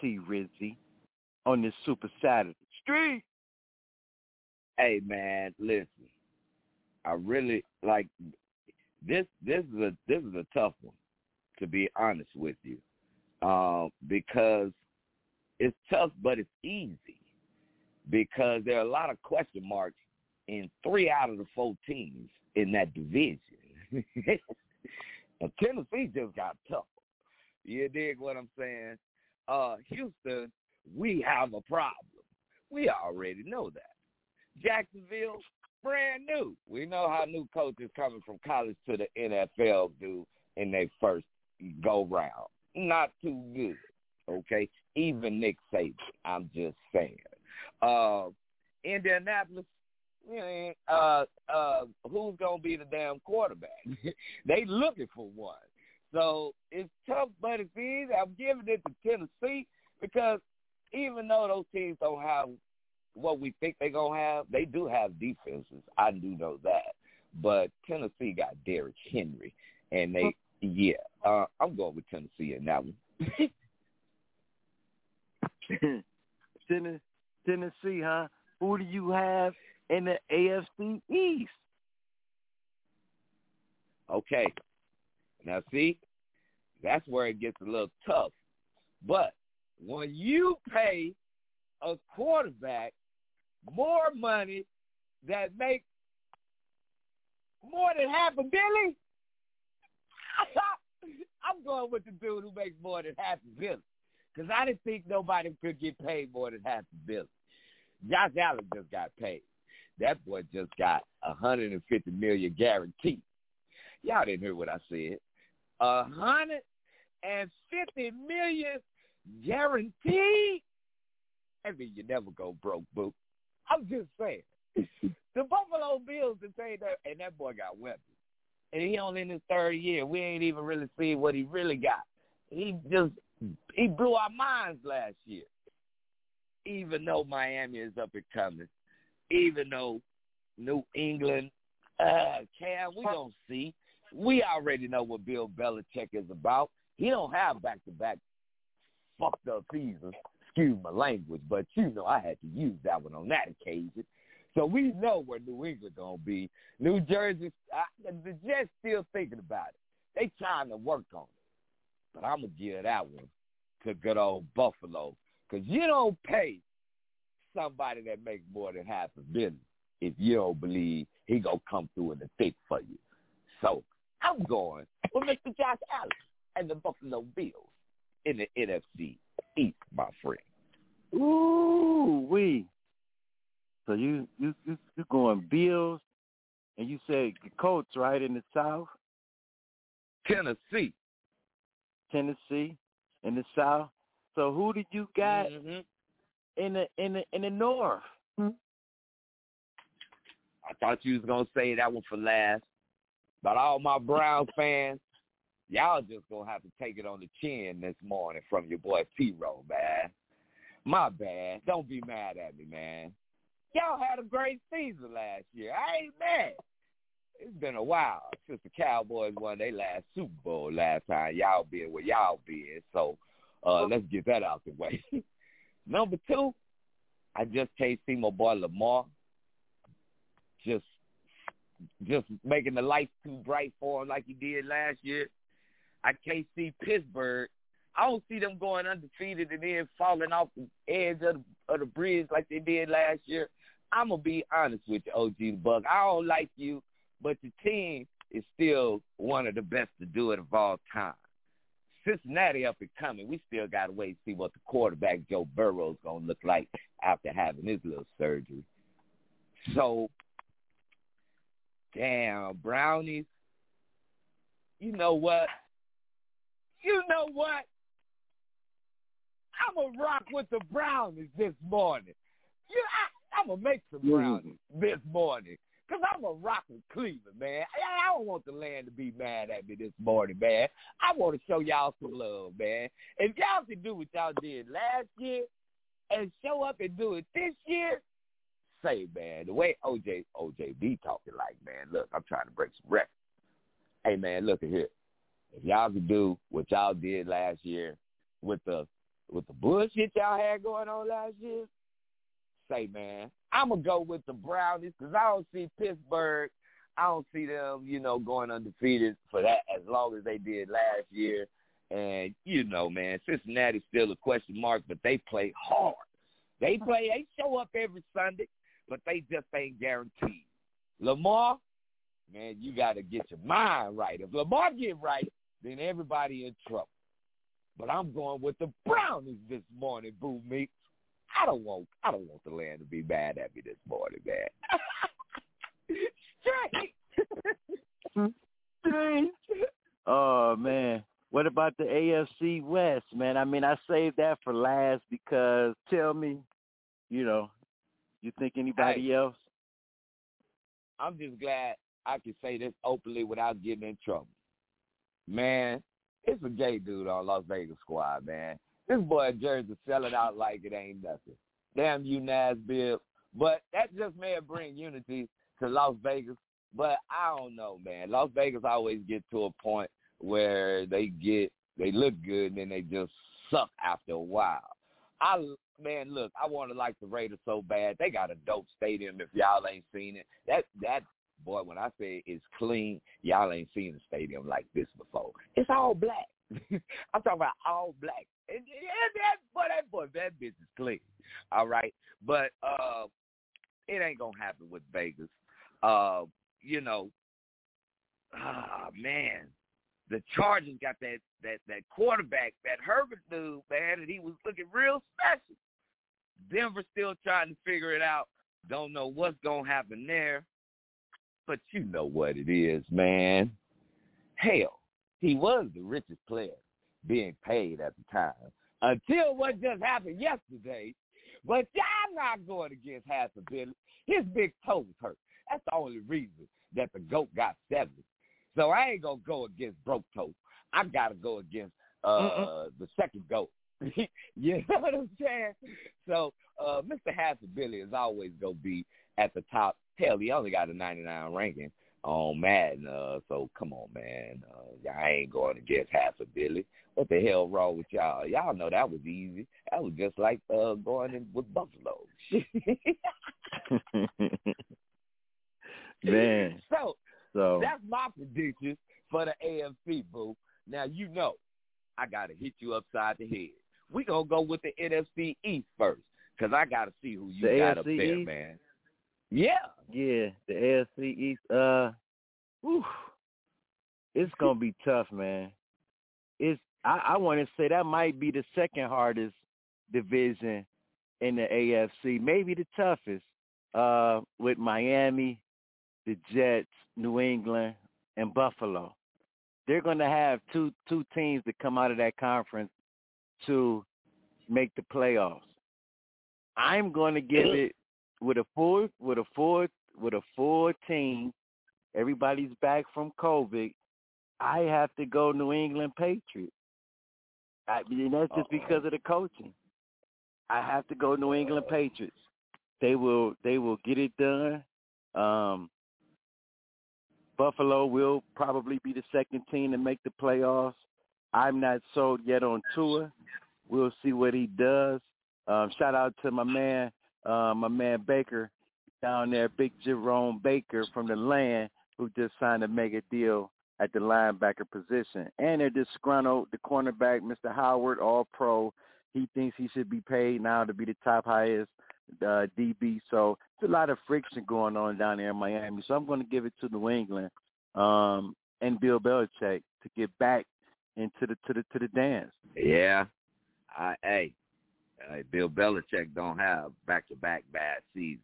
T. Rizzy, on this Super Saturday? Street. Hey man, listen. I really like this. This is a this is a tough one, to be honest with you, um, because it's tough, but it's easy because there are a lot of question marks in three out of the four teams in that division. Tennessee just got tougher. You dig what I'm saying? Uh, Houston, we have a problem. We already know that. Jacksonville, brand new. We know how new coaches coming from college to the NFL do in their first go round. Not too good. Okay? Even Nick Saban. I'm just saying. Uh Indianapolis, eh, uh uh who's gonna be the damn quarterback? they looking for one. So it's tough, but it's easy. I'm giving it to Tennessee because even though those teams don't have what we think they're gonna have, they do have defenses. I do know that. But Tennessee got Derrick Henry and they yeah. Uh I'm going with Tennessee in that one. Tennessee, huh? Who do you have in the AFC East? Okay. Now see, that's where it gets a little tough. But when you pay a quarterback more money that makes more than half a billion, I'm going with the dude who makes more than half a billion. Because I didn't think nobody could get paid more than half a billion. Josh Allen just got paid. That boy just got a hundred and fifty million guaranteed. Y'all didn't hear what I said. A hundred and fifty million guaranteed. I mean, you never go broke, boo. I'm just saying. the Buffalo Bills to say that, and that boy got weapons. And he only in his third year. We ain't even really seen what he really got. He just he blew our minds last year. Even though Miami is up and coming, even though New England, uh, Cam, we don't see. We already know what Bill Belichick is about. He don't have back to back fucked up seasons. Excuse my language, but you know I had to use that one on that occasion. So we know where New England gonna be. New Jersey, I, the Jets still thinking about it. They trying to work on it, but I'm gonna give that one to good old Buffalo because you don't pay somebody that makes more than half a billion if you don't believe he gonna come through in the thick for you. So I'm going with Mr. Josh Allen and the Buffalo Bills in the NFC East, my friend. Ooh, we. So you you you you going Bills, and you said the Colts right in the South, Tennessee. Tennessee, in the South. So who did you got Mhm. in the in the in the North? I thought you was gonna say that one for last, but all my Browns fans, y'all just gonna have to take it on the chin this morning from your boy T. Row, man. My bad. Don't be mad at me, man. Y'all had a great season last year. I ain't mad. It's been a while since the Cowboys won their last Super Bowl last time. Y'all been where y'all been. So uh, let's get that out the way. Number two, I just can't see my boy Lamar just just making the lights too bright for him like he did last year. I can't see Pittsburgh. I don't see them going undefeated and then falling off the edge of the, of the bridge like they did last year. I'm gonna be honest with you, OG Buck. I don't like you, but the team is still one of the best to do it of all time. Cincinnati up and coming. We still got to wait and see what the quarterback Joe Burrow's gonna look like after having his little surgery. So, damn brownies. You know what? You know what? I'm gonna rock with the brownies this morning. You, I, I'm gonna make some mm-hmm. brownies this morning. Cause I'm a rock with Cleveland, man. I, I don't want the land to be mad at me this morning, man. I want to show y'all some love, man. If y'all can do what y'all did last year and show up and do it this year, say, man, the way OJ OJ be talking like, man, look, I'm trying to break some records. Hey, man, look at here. If y'all could do what y'all did last year with the with the bullshit y'all had going on last year, say, man, I'm gonna go with the Brownies because I don't see Pittsburgh. I don't see them, you know, going undefeated for that as long as they did last year. And you know, man, Cincinnati's still a question mark, but they play hard. They play. They show up every Sunday, but they just ain't guaranteed. Lamar, man, you got to get your mind right. If Lamar get right, then everybody in trouble. But I'm going with the Brownies this morning, Boo Meeks. I don't want I don't want the land to be mad at me this morning, man. Straight. Straight. Oh man. What about the AFC West, man? I mean, I saved that for last because tell me, you know, you think anybody Hey. else? I'm just glad I can say this openly without getting in trouble. Man, it's a gay dude on Las Vegas squad, man. This boy Jersey selling out like it ain't nothing. Damn you, Nas Nassib. But that just may bring unity to Las Vegas. But I don't know, man. Las Vegas always get to a point where they get they look good and then they just suck after a while. I man, look, I want to like the Raiders so bad. They got a dope stadium. If y'all ain't seen it, that that boy, when I say it's clean, y'all ain't seen a stadium like this before. It's all black. I'm talking about all black. And, and that boy, that boy, that bitch is clean. All right, but uh, it ain't gonna happen with Vegas. Uh, you know, ah man, the Chargers got that that that quarterback, that Herbert dude, man, and he was looking real special. Denver still trying to figure it out. Don't know what's gonna happen there, but you know what it is, man. Hell, he was the richest player being paid at the time until what just happened yesterday. But y'all not going against Hasselbilly. His big toe was hurt. That's the only reason that the goat got seven. So I ain't gonna go against broke toe. I gotta go against uh the second goat. you know what I'm saying? So uh Mr. Hasselbilly is always gonna be at the top. Hell, he only got a 99 ranking on Madden. Uh, so come on, man. Uh, y'all ain't going against Billy. What the hell wrong with y'all? Y'all know that was easy. That was just like uh going in with Buffalo. man. So So That's my prediction for the AFC, boo. Now you know I gotta hit you upside the head. We gonna go with the NFC East first, cause I gotta see who you The got up there, East? man. Yeah, yeah, the AFC East. Uh, whew, it's gonna be tough, man. It's I, I want to say that might be the second hardest division in the AFC, maybe the toughest, uh, with Miami, the Jets, New England, and Buffalo. They're going to have two two teams that come out of that conference to make the playoffs. I'm going to give it with a full with a full with a full team. Everybody's back from COVID. I have to go New England Patriots. I mean, that's just because of the coaching. I have to go New England Patriots. They will they will get it done. Um, Buffalo will probably be the second team to make the playoffs. I'm not sold yet on Tua. We'll see what he does. Um, shout out to my man, uh, my man Baker down there, Big Jerome Baker from the land, who just signed a mega deal at the linebacker position. And they're disgruntled. The cornerback, Mr. Howard, all pro. He thinks he should be paid now to be the top highest uh, DB. So it's a lot of friction going on down there in Miami. So I'm going to give it to New England um, and Bill Belichick to get back into the to the to the dance. Yeah, I, hey, uh, Bill Belichick don't have back to back bad seasons.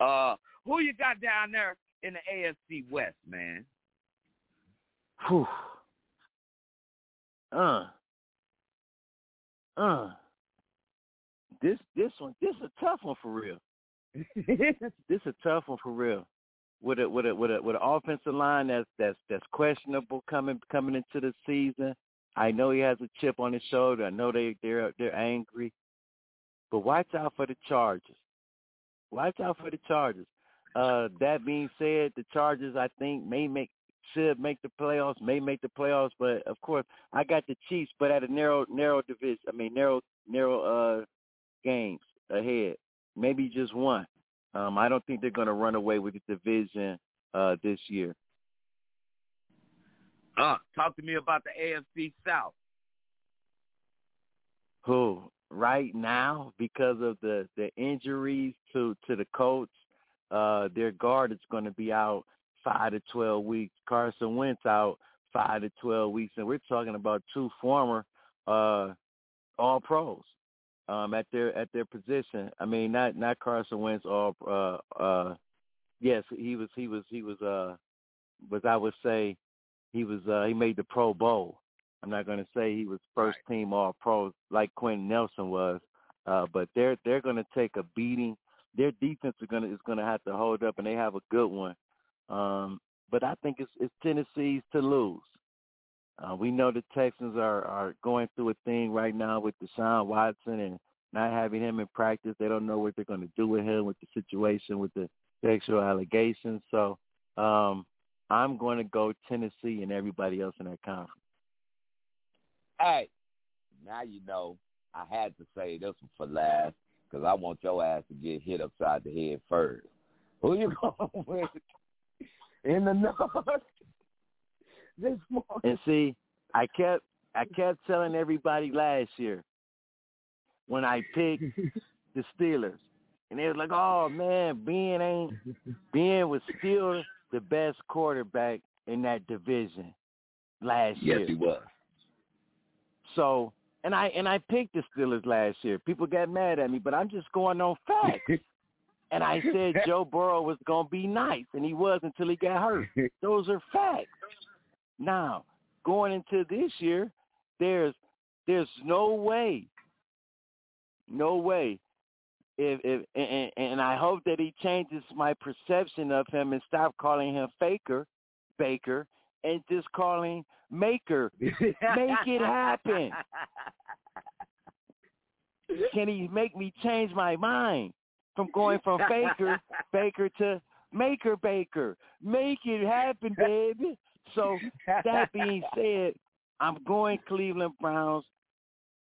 Uh, who you got down there in the AFC West, man? Whew. Uh. Uh. This this one this is a tough one for real. this is a tough one for real. With a with a with a with an offensive line that's that's that's questionable coming coming into the season. I know he has a chip on his shoulder. I know they they're they're angry. But watch out for the Chargers. Watch out for the Chargers. Uh, that being said, the Chargers I think may make should make the playoffs, may make the playoffs, but of course I got the Chiefs, but at a narrow narrow division. I mean narrow narrow uh games ahead, maybe just one. Um, I don't think they're going to run away with the division uh, this year. Uh, talk to me about the AFC South. Who right now, because of the the injuries to to the Colts, uh, their guard is going to be out five to twelve weeks. Carson Wentz out five to twelve weeks, and we're talking about two former uh, All Pros um, at their at their position. I mean, not not Carson Wentz or uh, uh, yes, he was he was he was uh, was I would say he was uh, he made the Pro Bowl. I'm not going to say he was first right. team All Pro like Quenton Nelson was, uh, but they're they're going to take a beating. Their defense is going to is going to have to hold up, and they have a good one. Um, but I think it's it's Tennessee's to lose. Uh, we know the Texans are, are going through a thing right now with Deshaun Watson and not having him in practice. They don't know what they're going to do with him with the situation with the sexual allegations. So um, I'm going to go Tennessee and everybody else in that conference. Hey, now you know I had to say this one for last because I want your ass to get hit upside the head first. Who you going with in the north? this morning. And see, I kept I kept telling everybody last year when I picked the Steelers. And they was like, Oh man, Ben ain't Ben was still the best quarterback in that division last yes, year. Yes, he was. So and I and I picked the Steelers last year. People got mad at me, but I'm just going on facts. and I said Joe Burrow was gonna be nice, and he was until he got hurt. Those are facts. Now, going into this year, there's there's no way, no way. If if and, and I hope that he changes my perception of him and stop calling him Faker, Baker, and just calling Maker. Make it happen. Can he make me change my mind from going from Faker Baker to Maker Baker? Make it happen, baby. So that being said, I'm going Cleveland Browns,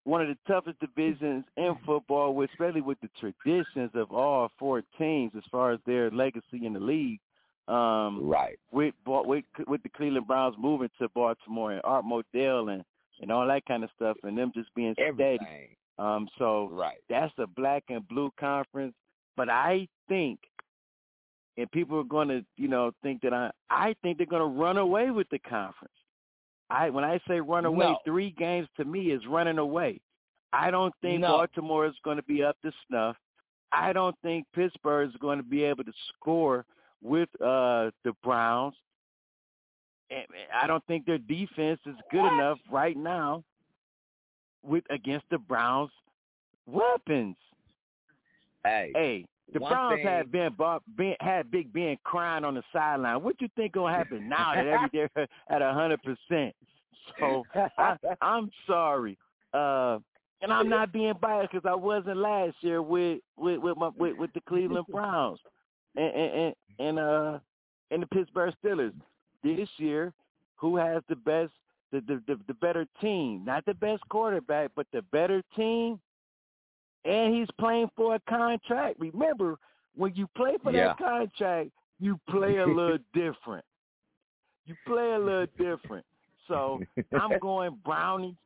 one of the toughest divisions in football, especially with the traditions of all four teams as far as their legacy in the league. Um, right. With, with with the Cleveland Browns moving to Baltimore and Art Modell and and all that kind of stuff, and them just being Everything. steady. Um, so right. that's a black and blue conference. But I think and people are going to, you know, think that I I think they're going to run away with the conference. I when I say run away, No. three games to me is running away. I don't think No. Baltimore is going to be up to snuff. I don't think Pittsburgh is going to be able to score with uh the Browns. And I don't think their defense is good enough right now with against the Browns weapons. Hey, Hey, the Browns thing- had Ben, Bob, ben had Big Ben crying on the sideline. What you think gonna happen now that every they're at a hundred percent? So I, I'm sorry, uh, and I'm not being biased because I wasn't last year with with with, my, with with the Cleveland Browns and and and, uh and the Pittsburgh Steelers. This year, who has the best, the the the, the better team? Not the best quarterback, but the better team and he's playing for a contract. Remember, when you play for Yeah. that contract, you play a little different. You play a little different. So I'm going Brownie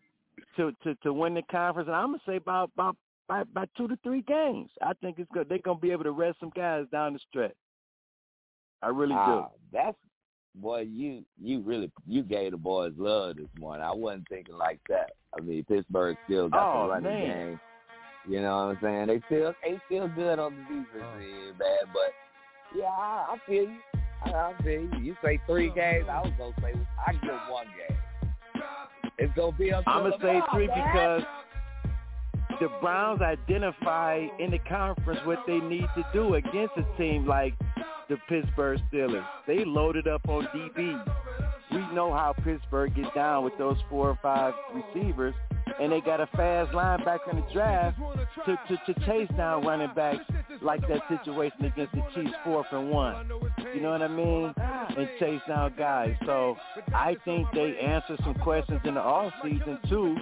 to, to, to win the conference, and I'm gonna say about about by, by two to three games. I think it's good. They're gonna be able to rest some guys down the stretch. I really Ah, that's boy, you you really you gave the boys love this morning. I wasn't thinking like that. I mean, Pittsburgh still got Oh, the running man. game. You know what I'm saying? They still they still good on the defense end, bad, but yeah, I, I feel you. I, I feel you. You say three games, I was gonna say I give one game. It's gonna be up. do. I'm gonna say Lamar, three man. because the Browns identify in the conference what they need to do against a team like the Pittsburgh Steelers. They loaded up on DB. We know how Pittsburgh get down with those four or five receivers, and they got a fast linebacker in the draft to, to, to chase down running backs like that situation against the Chiefs, fourth and one. You know what I mean? And chase down guys. So I think they answered some questions in the off season too,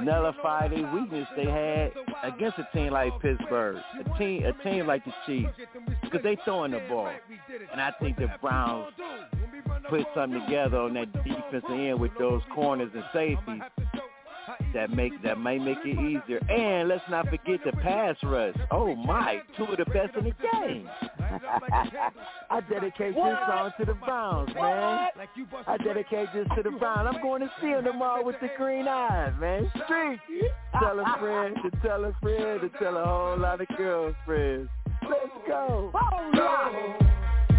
nullify their weakness they had against a team like Pittsburgh, a team a team like the Chiefs, because they throwing the ball. And I think the Browns put something together on that defensive end with those corners and safeties that make that may make it easier. And let's not forget the pass rush. Oh my, two of the best in the game. I dedicate this song to the Browns, man. I dedicate this to the Browns. I'm going to see him tomorrow with the green eyes, man. Street. Tell a friend to tell a friend to tell a whole lot of girlfriends. Let's go.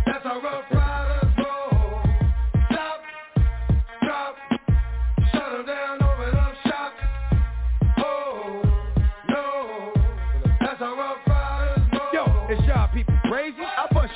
That's how Ruff Ryders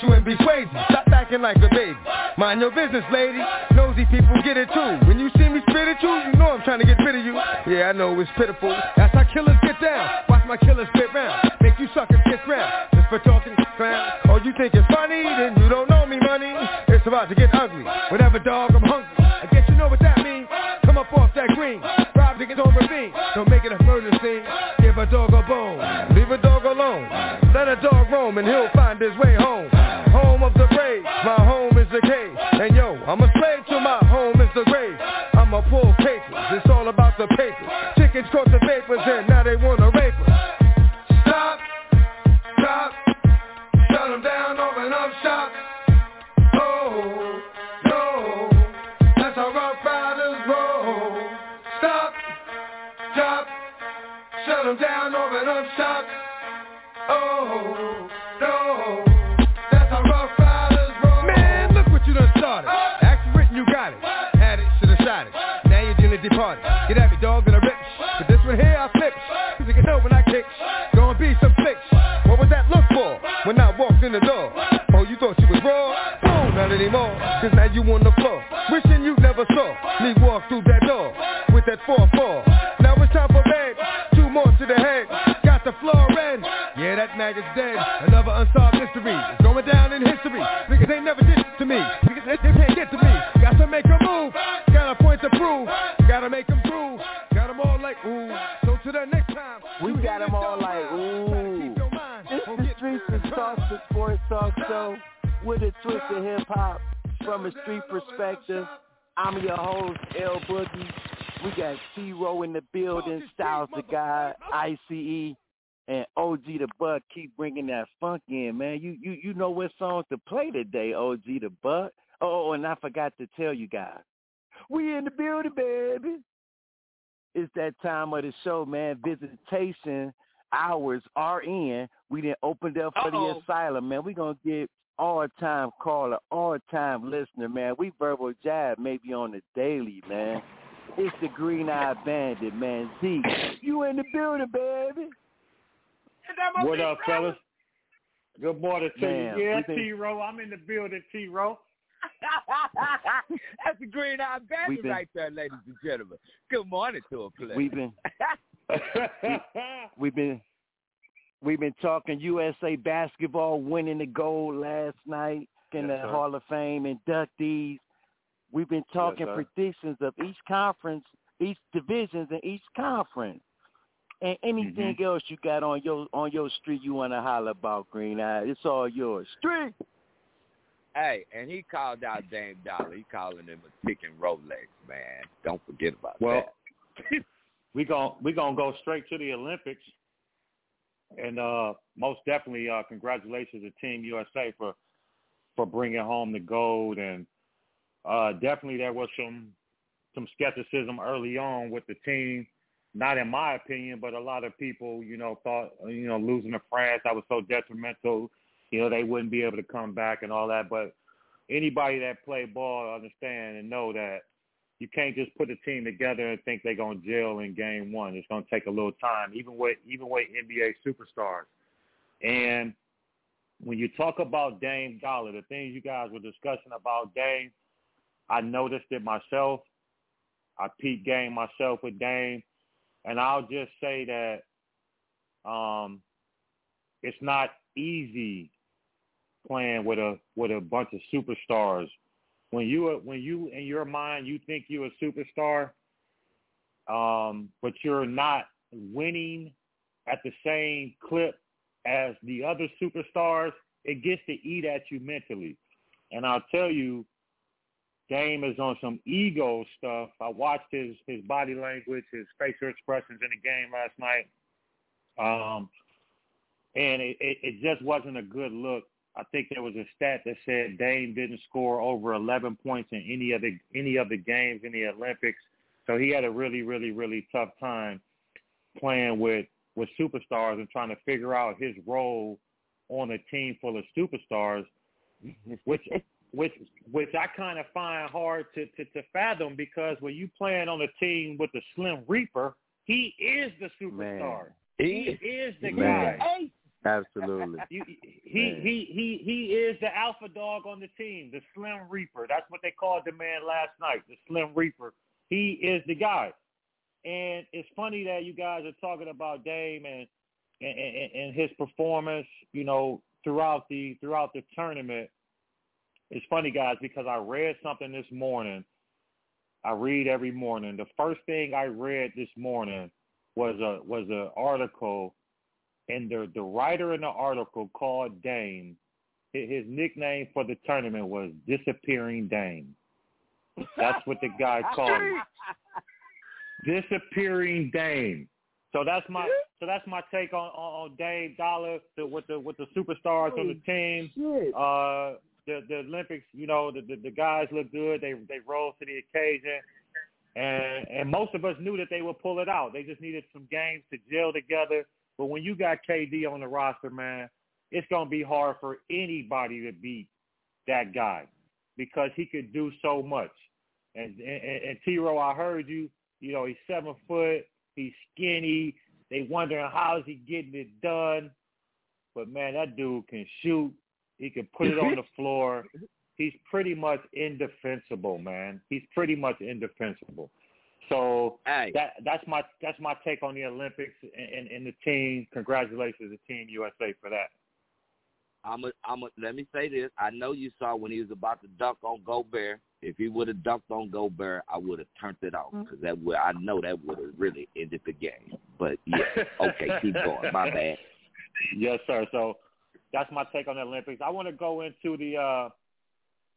you and be crazy. Stop acting like a baby. Mind your business, lady. Nosy people get it too. When you see me spit at you, you know I'm trying to get rid of you. Yeah, I know it's pitiful. That's how killers get down. Watch my killers spit round. Make you suckers kiss round. Just for talking clown. Oh, you think it's funny? Then you don't know me, money. It's about to get ugly. Whatever, dog, I'm hungry. I guess you know what that means. Come up off that green. Rob niggas on ravine. Don't make it a murder scene. Give a dog a bone. Leave a dog alone. Let a dog roam and he'll find his way. Home Caught the vapors and Cause now you on the floor. Wishing you never saw me walk through that door. With that 4-4. Now it's time for bed. Two more to the head. Got the floor in. Yeah, that mag is dead. Another unsolved mystery. It's going down in history. Niggas ain't never did to me. Niggas they, they can't get to me. Got to make a move. Got a point to prove. Gotta make them prove. Got them all like ooh. So to the next time. We got hear 'em this all like, ooh. It's the Streets and time. the Sports Talk Show with a twist of hip hop from a street perspective. I'm your host, L Boogie. We got T-Row in the building, Styles the Guy, ICE, and OG the Buck keep bringing that funk in, man. You you you know what songs to play today, OG the Buck. Oh, and I forgot to tell you guys. We in the building, baby. It's that time of the show, man. Visitation hours are in. We didn't open up for Uh-oh. the asylum, man. We gonna get all time caller, all time listener, man. We verbal jab maybe on the daily, man. It's the green eyed bandit, man. Zeke, you in the building, baby. What up, fellas? Good morning to Man, you. Yeah, been- T-Row. I'm in the building, T-Row. That's the green eye bandit been- right there, ladies and gentlemen. Good morning to a player. We've been we've been we've been talking USA basketball winning the gold last night in Yes, the sir. Hall of Fame inductees. We've been talking sir. predictions of each conference, each divisions in each conference. And anything Mm-hmm. else you got on your on your street you want to holler about, Green Eye, it's all yours. Street. Hey, and he called out Dame Dollar. He calling him a ticking Rolex, man. Don't forget about Well, that. we gon' we gonna go straight to the Olympics, and uh, most definitely, uh, congratulations to Team USA for for bringing home the gold. And uh, definitely, there was some some skepticism early on with the team. Not in my opinion, but a lot of people, you know, thought you know losing to France that was so detrimental. You know, they wouldn't be able to come back and all that. But anybody that play ball understand and know that you can't just put a team together and think they're gonna gel in game one. It's gonna take a little time, even with even with NBA superstars. And when you talk about Dame Dollar, the things you guys were discussing about Dame, I noticed it myself. I peep game myself with Dame, and I'll just say that um, it's not easy playing with a with a bunch of superstars when you when you in your mind you think you're a superstar, um, but you're not winning at the same clip as the other superstars, it gets to eat at you mentally. And I'll tell you, Dame is on some ego stuff. I watched his his body language, his facial expressions in the game last night, um, and it, it, it just wasn't a good look. I think there was a stat that said Dame didn't score over 11 points in any of the any of the games in the Olympics. So he had a really, really, really tough time playing with with superstars and trying to figure out his role on a team full of superstars, which which which I kind of find hard to, to to fathom because when you playing on a team with the Slim Reaper, he is the superstar. Man. He is the Man. guy. Absolutely. You, he Man. he he he is the alpha dog on the team, the Slim Reaper. That's what they called the man last night, the Slim Reaper. He is the guy. And it's funny that you guys are talking about Dame and and, and, and his performance, you know, throughout the throughout the tournament. It's funny, guys, because I read something this morning. I read every morning. The first thing I read this morning was a was an article and the the writer in the article called Dame. His, nickname for the tournament was Disappearing Dame. That's what the guy called him. Disappearing Dame. So that's my so that's my take on on, on Dame Dollar the, with the with the superstars on the team. Uh, the the Olympics, you know, the, the the guys look good. They they rose to the occasion, and and most of us knew that they would pull it out. They just needed some games to gel together. But when you got KD on the roster, man, it's gonna be hard for anybody to beat that guy because he could do so much. And and, and T. Row, I heard you. You know, he's seven foot. He's skinny. They wondering how is he getting it done. But man, that dude can shoot. He can put it on the floor. He's pretty much indefensible, man. He's pretty much indefensible. So Hey, that that's my that's my take on the Olympics and, and, and the team. Congratulations to Team USA for that. I'm a, I'm a, let me say this. I know you saw when he was about to dunk on Gobert. If he would have dunked on Gobert, I would have turned it off because that would I know that would have really ended the game. But yeah, okay, keep going. My bad. Yes, sir. So that's my take on the Olympics. I want to go into the. uh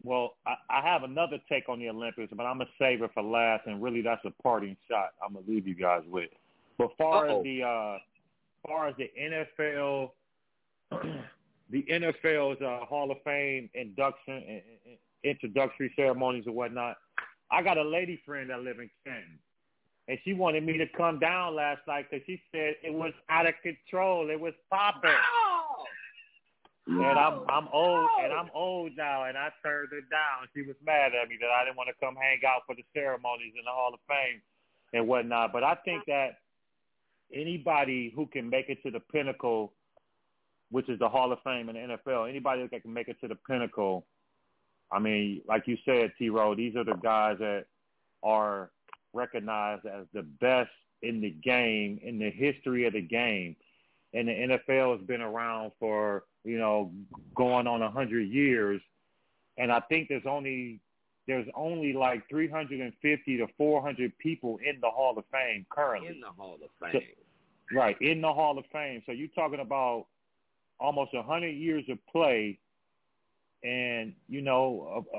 Well, I, I have another take on the Olympics, but I'm gonna save it for last. And really, that's a parting shot. I'm gonna leave you guys with. But far Uh-oh. as the uh far as the NFL, the NFL's uh, Hall of Fame induction and, and introductory ceremonies and whatnot, I got a lady friend that live in Canton, and she wanted me to come down last night because she said it was out of control. It was popping. Oh. And I'm I'm old and I'm oh. old now and I turned her down. She was mad at me that I didn't want to come hang out for the ceremonies in the Hall of Fame and whatnot. But I think that anybody who can make it to the pinnacle, which is the Hall of Fame in the NFL, anybody that can make it to the pinnacle, I mean, like you said, T Row, these are the guys that are recognized as the best in the game, in the history of the game. And the NFL has been around for you know, going on a hundred years, and I think there's only there's only like 350 to 400 people in the Hall of Fame currently. In the Hall of Fame. So, right, in the Hall of Fame. So you're talking about almost a hundred years of play, and you know, uh,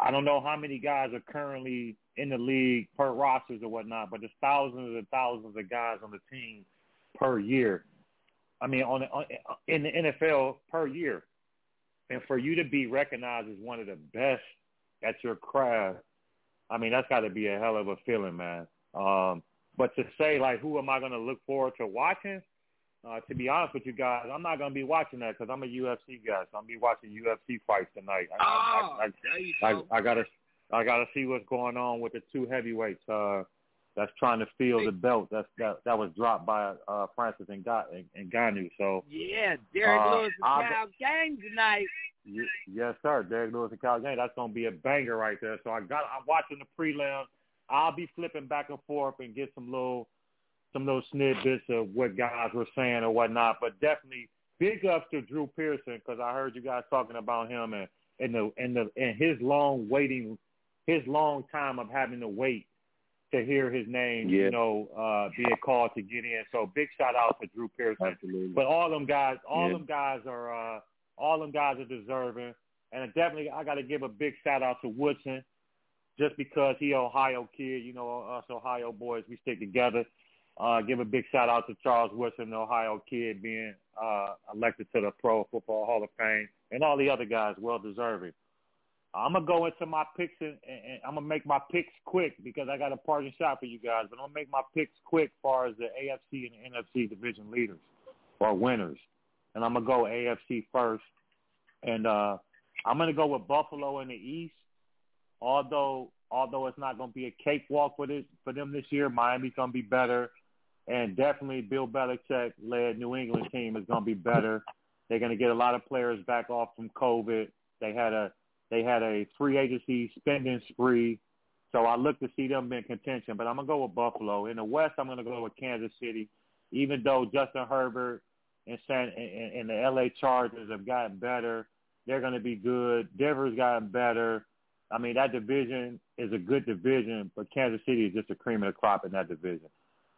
I don't know how many guys are currently in the league per rosters or whatnot, but there's thousands and thousands of guys on the team per year. I mean, on, on in the NFL per year, and for you to be recognized as one of the best at your craft, I mean, that's got to be a hell of a feeling, man. Um, but to say like, who am I going to look forward to watching? Uh, to be honest with you guys, I'm not going to be watching that because I'm a UFC guy, so I'm be watching UFC fights tonight. I, oh, I, I, I, I, I gotta, I gotta see what's going on with the two heavyweights. Uh, that's trying to fill the belt that's that that was dropped by uh Francis and Ngannou. So yeah, Derrick uh, Lewis and Cal Game tonight. Y- yes, sir. Derrick Lewis and Cal Game. That's gonna be a banger right there. So I got. I'm watching the prelim. I'll be flipping back and forth and get some little some little snippets of what guys were saying or whatnot. But definitely big ups to Drew Pearson because I heard you guys talking about him and and the and the and his long waiting, his long time of having to wait to hear his name, yeah. you know, uh, being called to get in. So big shout out to Drew Pearson. Absolutely. But all them guys, all yeah. them guys are, uh, all them guys are deserving. And definitely, I got to give a big shout out to Woodson, just because he Ohio kid. You know, us Ohio boys, we stick together. Uh, give a big shout out to Charles Woodson, the Ohio kid, being uh, elected to the Pro Football Hall of Fame, and all the other guys, well deserving. I'm gonna go into my picks and, and I'm gonna make my picks quick because I got a parting shot for you guys. But I'm gonna make my picks quick as far as the AFC and the NFC division leaders or winners. And I'm gonna go AFC first. And uh I'm gonna go with Buffalo in the East. Although although it's not gonna be a cakewalk for this for them this year, Miami's gonna be better. And definitely Bill Belichick led New England team is gonna be better. They're gonna get a lot of players back off from COVID. They had a they had a free agency spending spree. So I look to see them in contention, but I'm gonna go with Buffalo. In the West, I'm gonna go with Kansas City. Even though Justin Herbert and San and, and the LA Chargers have gotten better, they're gonna be good. Denver's gotten better. I mean, that division is a good division, but Kansas City is just a cream of the crop in that division.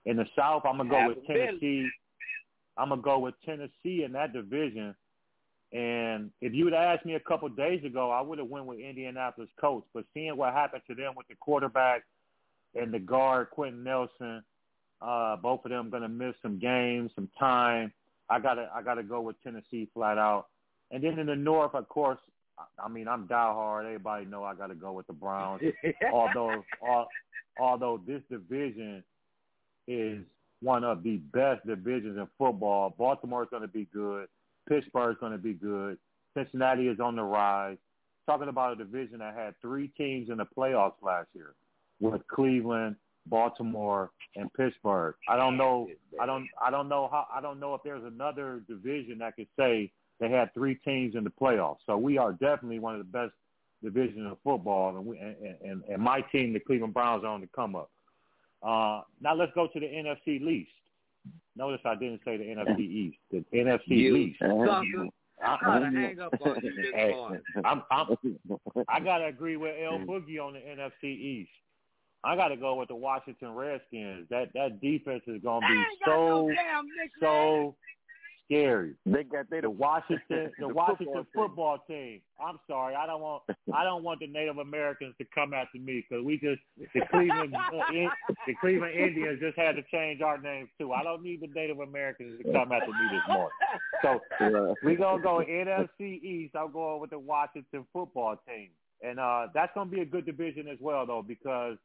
In the South, I'm gonna go with Tennessee. I'm gonna go with Tennessee in that division. And if you would asked me a couple of days ago, I would have went with Indianapolis Colts. But seeing what happened to them with the quarterback and the guard Quenton Nelson, uh, both of them going to miss some games, some time. I gotta, I gotta go with Tennessee flat out. And then in the North, of course, I mean, I'm diehard. Everybody know I got to go with the Browns. although, all, although this division is one of the best divisions in football, Baltimore's going to be good. Pittsburgh's going to be good. Cincinnati is on the rise. Talking about a division that had three teams in the playoffs last year with Cleveland, Baltimore, and Pittsburgh. I don't know. I don't. I don't know how. I don't know if there's another division that could say they had three teams in the playoffs. So we are definitely one of the best divisions of football, and we and, and, and my team, the Cleveland Browns, are on the come up. Uh, now let's go to the NFC least. Notice I didn't say the NFC East. The NFC You- East. Sucker. I, Trying to hang up on you this Hey, morning. I'm, I'm, I gotta agree with L mm. Boogie on the NFC East. I gotta go with the Washington Redskins. That that defense is gonna be ain't got no so damn nickname. so scary. They got they The Washington the, Washington football football team. I'm sorry, I don't want I don't want the Native Americans to come after me because we just the Cleveland in, the Cleveland Indians just had to change our names too. I don't need the Native Americans to come after me this morning. So team. we gonna go NFC East. I'm going with the Washington football team. and uh, that's going to be a good division as well, though, because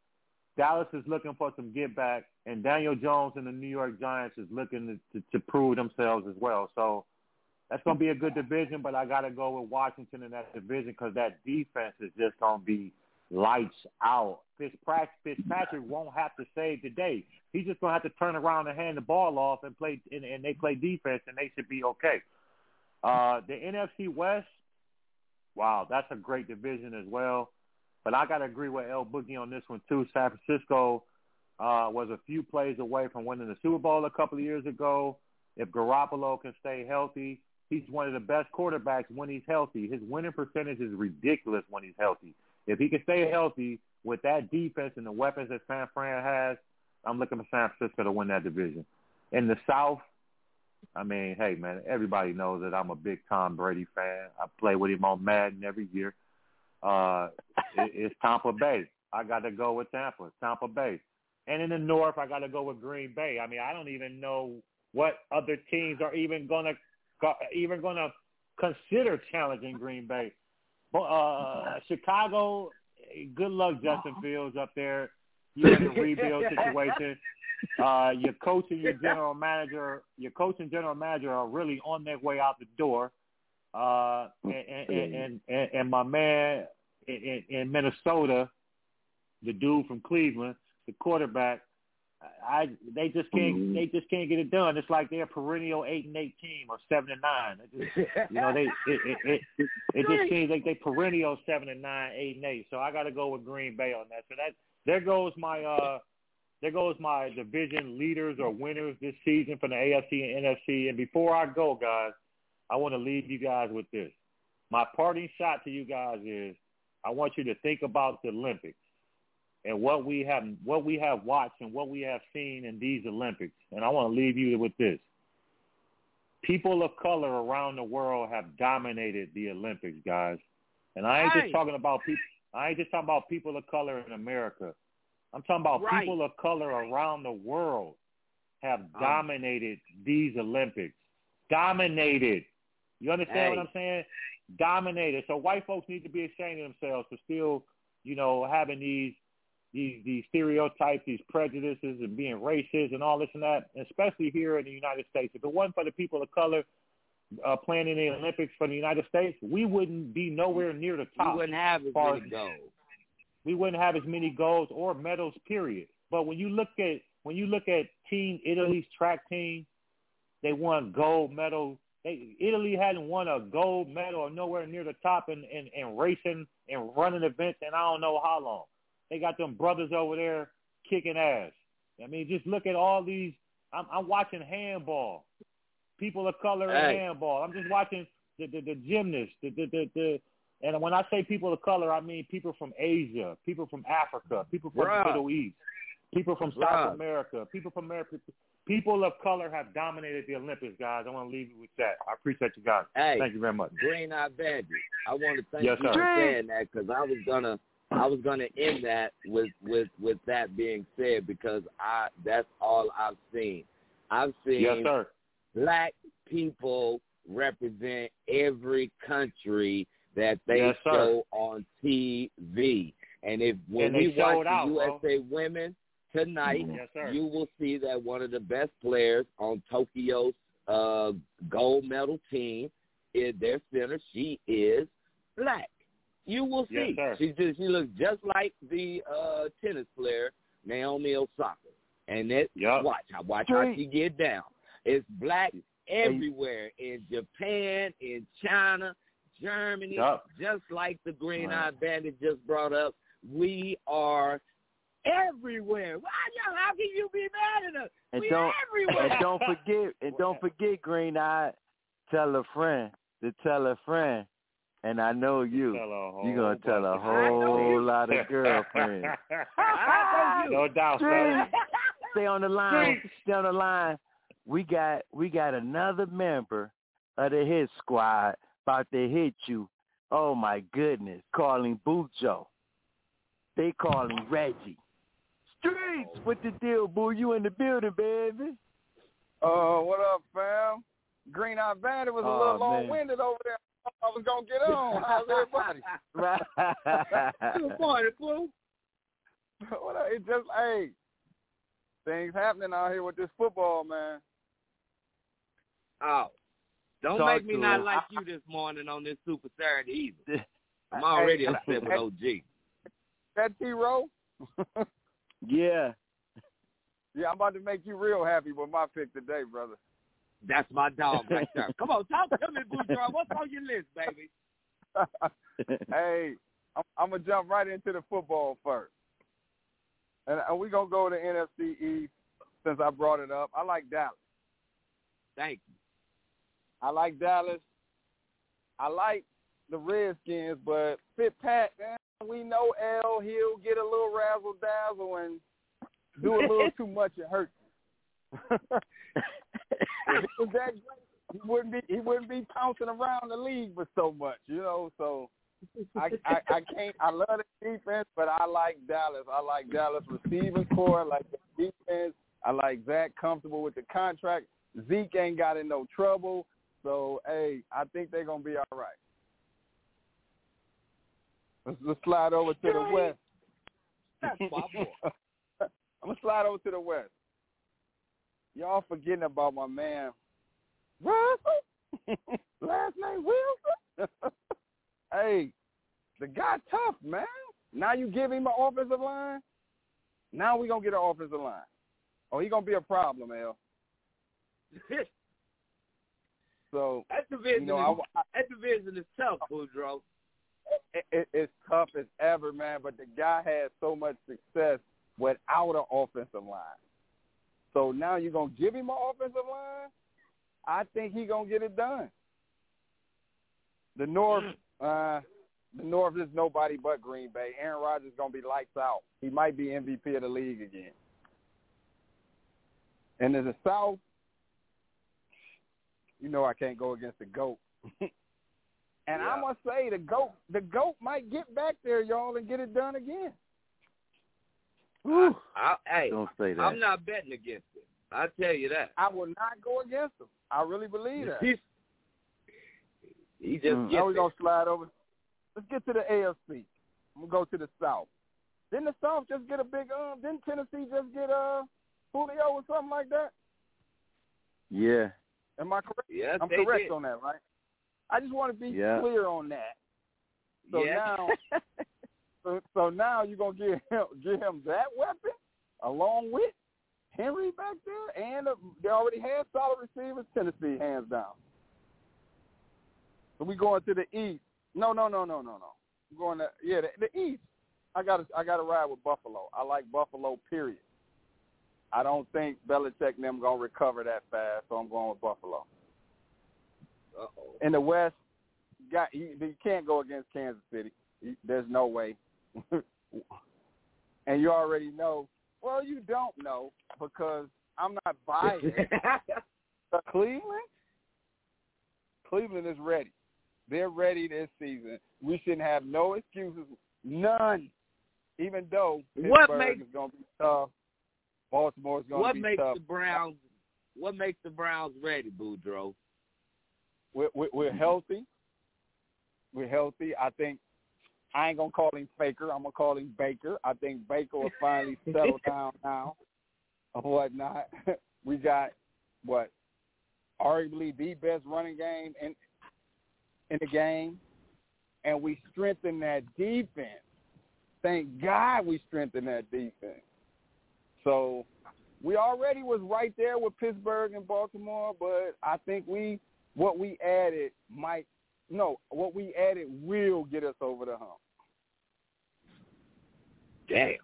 Dallas is looking for some get back, and Daniel Jones and the New York Giants is looking to, to, to prove themselves as well. So that's going to be a good division, but I got to go with Washington in that division because that defense is just going to be lights out. Fitzpatrick, Fitzpatrick won't have to save the day. He's just going to have to turn around and hand the ball off and play, and, and they play defense, and they should be okay. Uh, the NFC West, wow, that's a great division as well. But I got to agree with L Boogie on this one too. San Francisco uh, was a few plays away from winning the Super Bowl a couple of years ago. If Garoppolo can stay healthy, he's one of the best quarterbacks when he's healthy. His winning percentage is ridiculous when he's healthy. If he can stay healthy with that defense and the weapons that San Fran has, I'm looking for San Francisco to win that division. In the South, I mean, hey man, everybody knows that I'm a big Tom Brady fan. I play with him on Madden every year. Uh, it, it's Tampa Bay. I got to go with Tampa, Tampa Bay. And in the North, I got to go with Green Bay. I mean, I don't even know what other teams are even gonna even gonna consider challenging Green Bay. Uh, Chicago, good luck, Justin Fields up there. You're in a rebuild situation. Uh, your coach and your general manager, your coach and general manager are really on their way out the door. Uh, and, and, and, and my man in, in Minnesota, the dude from Cleveland, the quarterback, I they just can't mm-hmm. they just can't get it done. It's like they're a perennial eight and eight team or seven and nine. It just, you know they it it, it, it just seems like they perennial seven and nine, eight and eight. So I got to go with Green Bay on that. So that there goes my uh there goes my division leaders or winners this season from the AFC and NFC. And before I go, guys, I want to leave you guys with this. My parting shot to you guys is I want you to think about the Olympics and what we have what we have watched and what we have seen in these Olympics. And I want to leave you with this. People of color around the world have dominated the Olympics, guys. And I ain't right. just talking about people I ain't just talking about people of color in America. I'm talking about right. people of color around the world have um, dominated these Olympics. Dominated. You understand hey. what I'm saying? Dominated. So white folks need to be ashamed of themselves for still, you know, having these these these stereotypes, these prejudices, and being racist and all this and that, especially here in the United States. If it wasn't for the people of color uh, playing in the Olympics for the United States, we wouldn't be nowhere near the top. We wouldn't have as many goals. We wouldn't have as many goals or medals. Period. But when you look at when you look at Team Italy's track team, they won gold medals. They, Italy hadn't won a gold medal or nowhere near the top in, in, in racing and running events and I don't know how long. They got them brothers over there kicking ass. I mean, just look at all these. I'm, I'm watching handball people of color in handball. I'm just watching the the, the gymnasts, the, the the the and when I say people of color, I mean people from Asia, people from Africa, people from the Middle East, people from South America, people from America. People of color have dominated the Olympics, guys. I want to leave you with that. I appreciate you guys. Hey, thank you very much. Green Eye Bandit. I want to thank yes, you sir. for saying that because I was gonna I was gonna end that with with with that being said because I that's all I've seen. I've seen yes, sir black people represent every country that they yes, show on TV. And if when and we watch the out, USA bro. women tonight, yes, you will see that one of the best players on Tokyo's uh, gold medal team is their center. She is black. You will see. Yes, she just she looks just like the uh, tennis player Naomi Osaka. And that yep. watch, I watch how she get down. It's black everywhere in Japan, in China, Germany, yep. just like the green eyed Bandit just brought up. We are everywhere. Why, y'all, how can you be mad at us? And we don't, everywhere. And don't forget, and don't forget, Green Eye, tell a friend to tell a friend. And I know you. You're gonna tell a whole lot of girlfriends. no doubt, sir. Stay on the line. Stay on the line we got we got another member of the hit squad about to hit you. Oh my goodness, calling Bujo. They calling Reggie. Streets, what the deal, boo? You in the building, baby? Uh, what up, fam? Green Eye Bandit was a oh, little long-winded over there. I was gonna get on. How's everybody? Good morning, fool. what up? It just hey, things happening out here with this football, man. Oh, don't Talk make me not him. like you this morning on this Super Saturday either. I'm already Hey, upset with OG. That T Row? yeah. Yeah, I'm about to make you real happy with my pick today, brother. That's my dog right there. Come on, talk to me, Boudreaux. What's on your list, baby? hey, I'm, I'm gonna jump right into the football first, and, and we're gonna go to NFC East since I brought it up. I like Dallas. Thank you. I like Dallas. I like the Redskins, but Fit Pat, man, we know L. He'll get a little razzle dazzle and do a little too much and hurt. if was that great, he wouldn't be he wouldn't be pouncing around the league for so much, you know. So I, I I can't. I love the defense, but I like Dallas. I like Dallas receiving core. I like the defense. I like Dak comfortable with the contract. Zeke ain't got in no trouble. So hey, I think they're gonna be all right. Let's, let's slide over to the west. That's my boy. I'm gonna slide over to the west. Y'all forgetting about my man Russell. Last name Wilson. hey, the guy tough, man. Now you give him an offensive line. Now we gonna get an offensive line. Oh, he gonna be a problem, L. So that division, you know, is, I, that division is tough, Boudreaux. It, it, it's tough as ever, man. But the guy had so much success without an offensive line. So now you're gonna give him an offensive line. I think he gonna get it done. The North, uh, the North is nobody but Green Bay. Aaron Rodgers is gonna be lights out. He might be MVP of the league again. And in the South, you know I can't go against the goat. and Yeah. I must say the goat, the goat might get back there, y'all, and get it done again. I, I, hey, Don't say that. I'm not betting against it. I tell you that. I will not go against him. I really believe that. He's, he just Mm. Now we're gonna slide over. Let's get to the AFC. I'm gonna go to the South. Didn't the South just get a big um? Didn't Tennessee just get uh Julio or something like that? Yeah. Am I correct? Yes, I'm they correct did. on that, right? I just want to be Yeah. clear on that. So yeah. now, so, so now you're gonna give him give him that weapon along with Henry back there, and uh, they already had solid receivers. Tennessee, hands down. So we going to the East. No, no, no, no, no, no. We're going to yeah, the, the East. I got to I got to ride with Buffalo. I like Buffalo. Period. I don't think Belichick and them gonna recover that fast, so I'm going with Buffalo. Uh-oh. In the West, got you, you can't go against Kansas City. You- There's no way. and you already know. Well, you don't know because I'm not biased. But Cleveland, Cleveland is ready. They're ready this season. We shouldn't have no excuses, none. Even though What Pittsburgh makes- is going to be tough, Baltimore's going to be tough. what makes the Browns? What makes the Browns ready, Boudreaux? We're, we're, we're mm-hmm. healthy. We're healthy. I think I ain't gonna call him Faker. I'm gonna call him Baker. I think Baker will finally settle down now, or whatnot. we got what arguably the best running game in in the game, and we strengthen that defense. Thank God we strengthened that defense. So we already was right there with Pittsburgh and Baltimore, but I think we what we added might no, what we added will get us over the hump. Damn.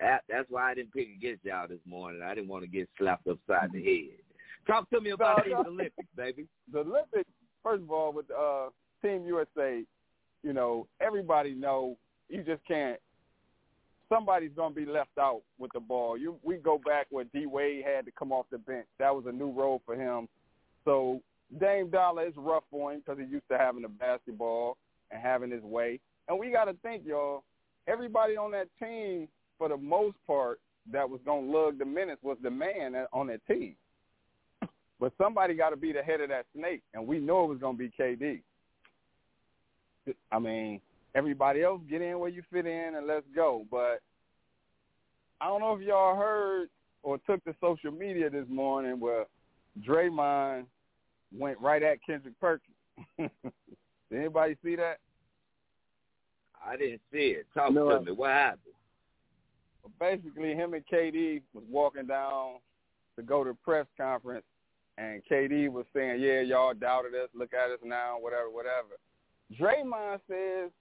That, that's why I didn't pick against y'all this morning. I didn't want to get slapped upside the head. Talk to me about No, no. Olympics, baby. The Olympics, first of all, with uh, Team USA, you know, everybody know you just can't. Somebody's gonna be left out with the ball. You we go back where D Wade had to come off the bench. That was a new role for him. So Dame Dollar is rough for him because he used to having the basketball and having his way. And we got to think, y'all. Everybody on that team, for the most part, that was gonna lug the minutes was the man on that team. But somebody got to be the head of that snake, and we know it was going to be KD. I mean, everybody else get in where you fit in and let's go. But I don't know if y'all heard or took to social media this morning where Draymond went right at Kendrick Perkins. Did anybody see that? I didn't see it. Talk No, to I- me. What happened? Basically, him and KD was walking down to go to a press conference, and KD was saying, "Yeah, y'all doubted us. Look at us now. Whatever, whatever." Draymond says,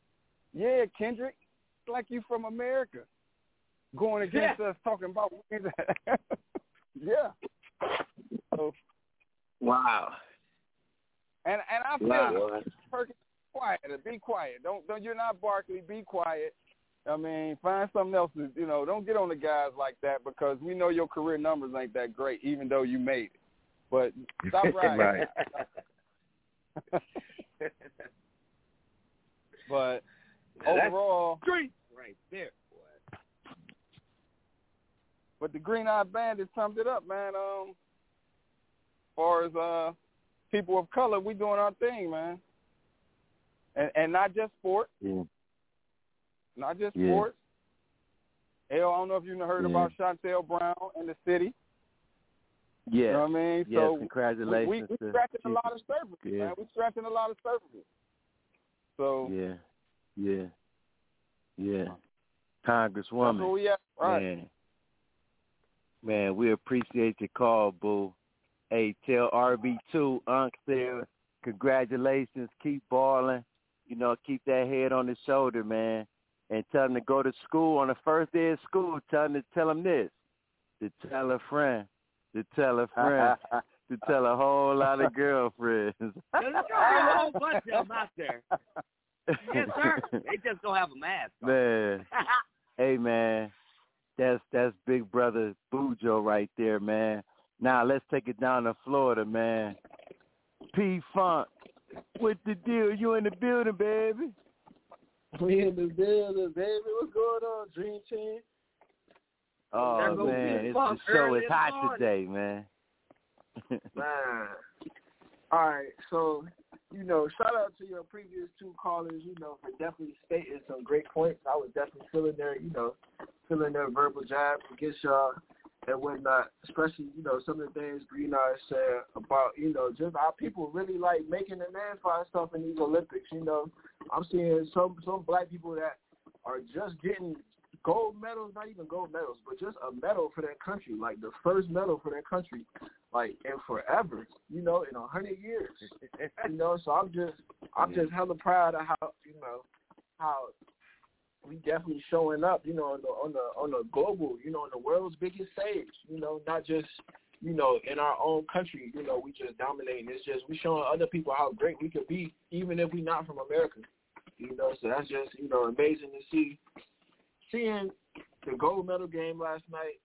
"Yeah, Kendrick, it's like you from America, going against us, talking about yeah." So, Wow. And and I feel Wow. it. Quiet. Be quiet. Don't don't. You're not Barkley. Be quiet. I mean, find something else to you know. Don't get on the guys like that because we know your career numbers ain't that great, even though you made it. But stop riding. but Now, overall, Street right there, boy. but the Green Eyed Bandit summed it up, man. Um, as far as uh, people of color, we doing our thing, man, and and not just sports. Yeah. not just Yeah. sports. Hell, I don't know if you heard Yeah. about Shontel Brown in the city. Yeah. You know what I mean? Yes, so congratulations we, we to scratching a lot of surfaces, Yeah. man. We scratching a lot of surfaces. So Yeah. Yeah. Yeah. that's Congresswoman. where we at. Right. Man. Man, we appreciate your call, Boo. Hey, tell RB2, Unc there, congratulations. Keep balling. You know, keep that head on his shoulder, man. And tell him to go to school on the first day of school. Tell him to tell him this. To tell a friend. To tell a friend. to tell a whole lot of girlfriends. There's gonna be a whole bunch of them out there. Yes, sir. They just gonna have a mask on. Man. Hey man, that's that's Big Brother Bujo right there, man. Now let's take it down to Florida, man. P Funk, what the deal? You in the building, baby? We in the building, baby. What's going on, Dream Team? Oh man, P it's the show early is hot morning. today, man. Man. All right, so you know, shout out to your previous two callers. You know, for definitely stating some great points. I was definitely feeling their, you know, feeling their verbal jab against y'all and whatnot. Especially, you know, some of the things Green Eyes said about, you know, just our people really like making a name for ourselves in these Olympics. You know, I'm seeing some some black people that are just getting gold medals, not even gold medals, but just a medal for their country, like the first medal for their country, like in forever, you know, in a hundred years, you know. So I'm just, I'm just hella proud of how, you know, how we definitely showing up, you know, on the on the on the global, you know, on the world's biggest stage, you know, not just you know, in our own country, you know, we just dominating. It's just we showing other people how great we could be, even if we're not from America. You know, so that's just, you know, amazing to see seeing the gold medal game last night,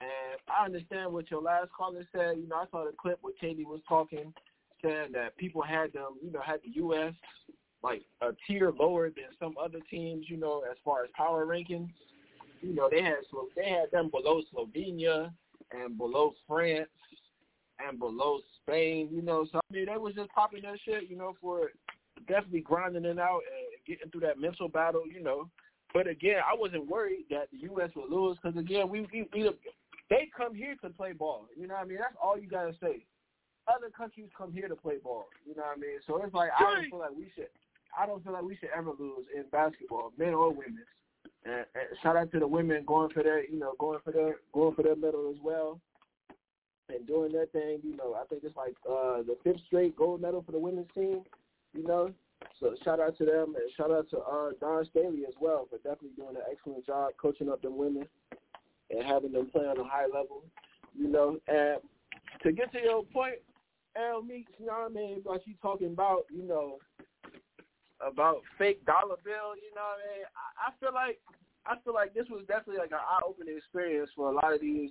and I understand what your last caller said. You know, I saw the clip where KD was talking, saying that people had them, you know, had the U.S. like a tier lower than some other teams, you know, as far as power rankings. You know, they had they had them below Slovenia and below France and below Spain. You know, so I mean, they was just popping that shit, you know, for definitely grinding it out and getting through that mental battle, you know. But again, I wasn't worried that the U.S. would lose because again, we, we we they come here to play ball. You know what I mean? That's all you gotta say. Other countries come here to play ball. You know what I mean? So it's like I don't feel like we should. I don't feel like we should ever lose in basketball, men or women. And, and shout out to the women going for their, you know, going for their going for their medal as well, and doing their thing. You know, I think it's like uh the fifth straight gold medal for the women's team. You know, so shout out to them and shout out to uh, Dawn Staley as well for definitely doing an excellent job coaching up them women and having them play on a high level. You know, and to get to your point, L Meeks, you know what I mean? Like you talking about, you know, about fake dollar bill. You know what I mean? I, I feel like I feel like this was definitely like an eye-opening experience for a lot of these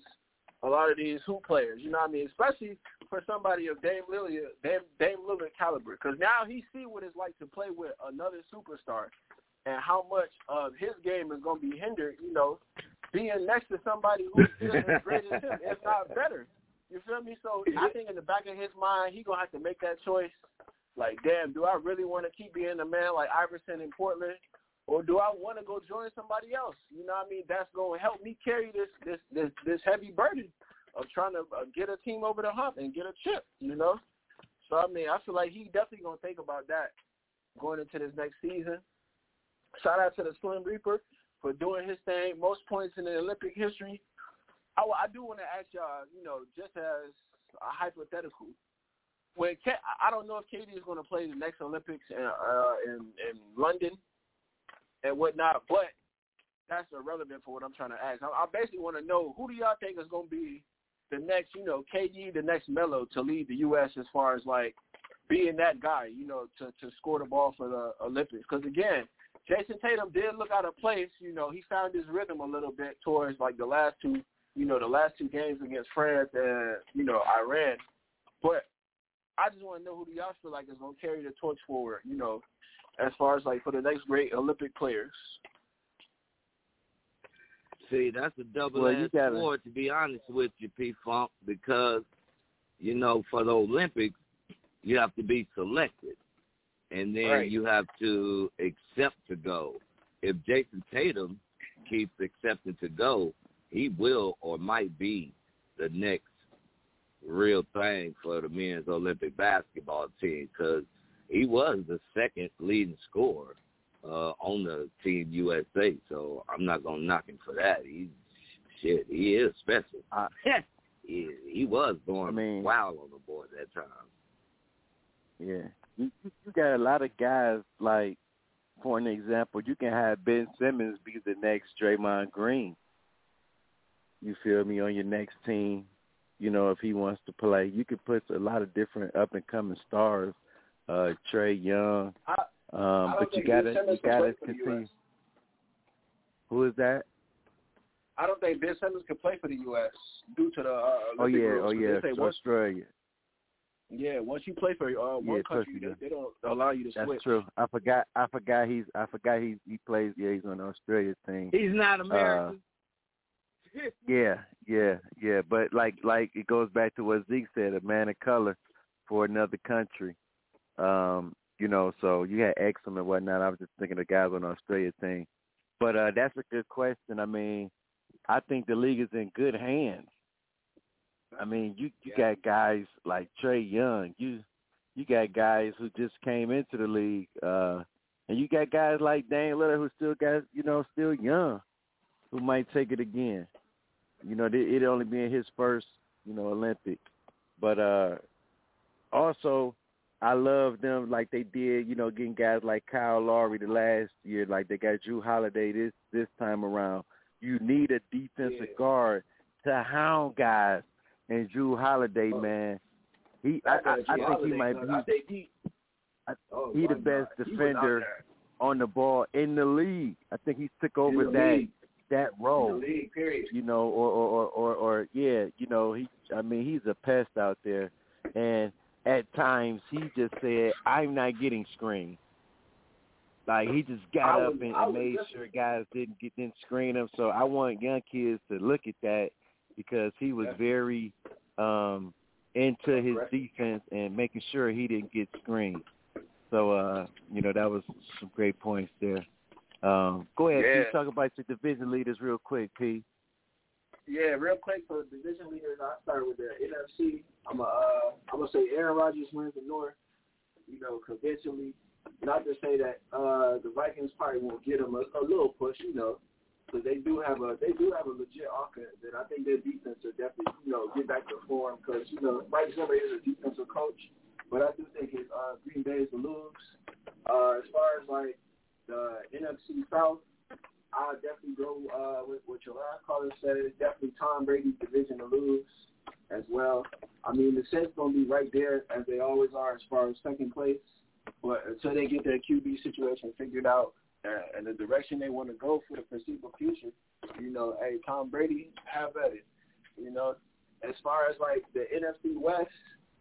a lot of these hoop players. You know what I mean? Especially for somebody of Dame Lillard, Dame, Dame Lillard caliber, because now he see what it's like to play with another superstar, and how much of his game is going to be hindered. You know, being next to somebody who's just as great as him, if not better. You feel me? So I think in the back of his mind, he gonna have to make that choice Like, damn, do I really want to keep being a man like Iverson in Portland, or do I want to go join somebody else? You know what I mean? That's going to help me carry this this this this heavy burden of trying to uh, get a team over the hump and get a chip. You know? So I mean, I feel like he definitely gonna think about that going into this next season. Shout out to the Slim Reaper for doing his thing. Most points in the Olympic history. I, I do want to ask y'all, you know, just as a hypothetical, when I don't know if KD is going to play the next Olympics in, uh, in in London and whatnot, but that's irrelevant for what I'm trying to ask. I, I basically want to know who do y'all think is going to be the next, you know, KD, the next Melo to lead the U.S. as far as like being that guy, you know, to to score the ball for the Olympics. Because again, Jayson Tatum did look out of place. You know, he found his rhythm a little bit towards like the last two, you know, the last two games against France and you know Iran. But I just want to know who do y'all feel like is going to carry the torch forward, you know, as far as like for the next great Olympic players. See, that's a double Well, edged sword to be honest with you, P Funk, because, you know, for the Olympics you have to be selected. And then Right. you have to accept to go. If Jayson Tatum keeps accepting to go, he will or might be the next real thing for the men's Olympic basketball team because he was the second leading scorer uh, on the Team USA. So I'm not gonna knock him for that. He shit, he is special. I- he, he was going I mean- wild on the board that time. Yeah, you you got a lot of guys like, for an example, you can have Ben Simmons be the next Draymond Green. You feel me on your next team? You know, if he wants to play, you could put a lot of different up and coming stars. Uh, Trae Young, I, um, I but you gotta you gotta play continue. Who is that? I don't think Ben Simmons can play for the U.S. due to the uh, Oh yeah, rules. oh 'Cause yeah, They say it's once, Australia. yeah, once you play for uh, one Yeah, country, they, they don't allow you to That's switch. true. I forgot. I forgot he's. I forgot he's. He plays. Yeah, he's on the Australia team. He's not Uh, American. Yeah, yeah, yeah. But like, like it goes back to what Zeke said: a man of color for another country. Um, you know, so you had Exum and whatnot. I was just thinking of guys on the Australia team. But uh that's a good question. I mean, I think the league is in good hands. I mean, you you got guys like Trae Young. You you got guys who just came into the league, uh, and you got guys like Dame Lillard who still got you know still young, who might take it again. You know, it it only being his first you know Olympic, but uh, also I love them like they did. You know, getting guys like Kyle Lowry the last year, like they got Jrue Holiday this this time around. You need a defensive Yeah. guard to hound guys, and Jrue Holiday, man, he I, I, I think he might be he. I- Oh, he the best God. He was out defender on the ball in the league. I think he took over In that league. That In role. the league, period. You know, or or, or or or yeah, you know, he I mean he's a pest out there and at times he just said, I'm not getting screened. Like he just got I up and, and made just- sure guys didn't get didn't screen him. So I want young kids to look at that because he was Yeah. very um into his defense and making sure he didn't get screened. So uh, you know, that was some great points there. Um go ahead, Yeah. Talk about your division leaders real quick, P. Yeah, real quick for division leaders, I start with the NFC. I'm a, uh, I'm gonna say Aaron Rodgers wins the North. You know, convincingly. Not to say that uh, the Vikings probably won't get them a, a little push, you know, because they do have a they do have a legit offense, and I think their defense will definitely you know get back to form because you know Mike Zimmer is a defensive coach, but I do think his uh, Green Bay is to lose. Uh, as far as like the NFC South, I'll definitely go uh, with what your last caller said. Definitely Tom Brady's division to lose as well. I mean, the Saints going to be right there as they always are as far as second place. But until they get their QB situation figured out uh, and the direction they want to go for the foreseeable future, you know, hey, Tom Brady, have at it. You know, as far as like the NFC West,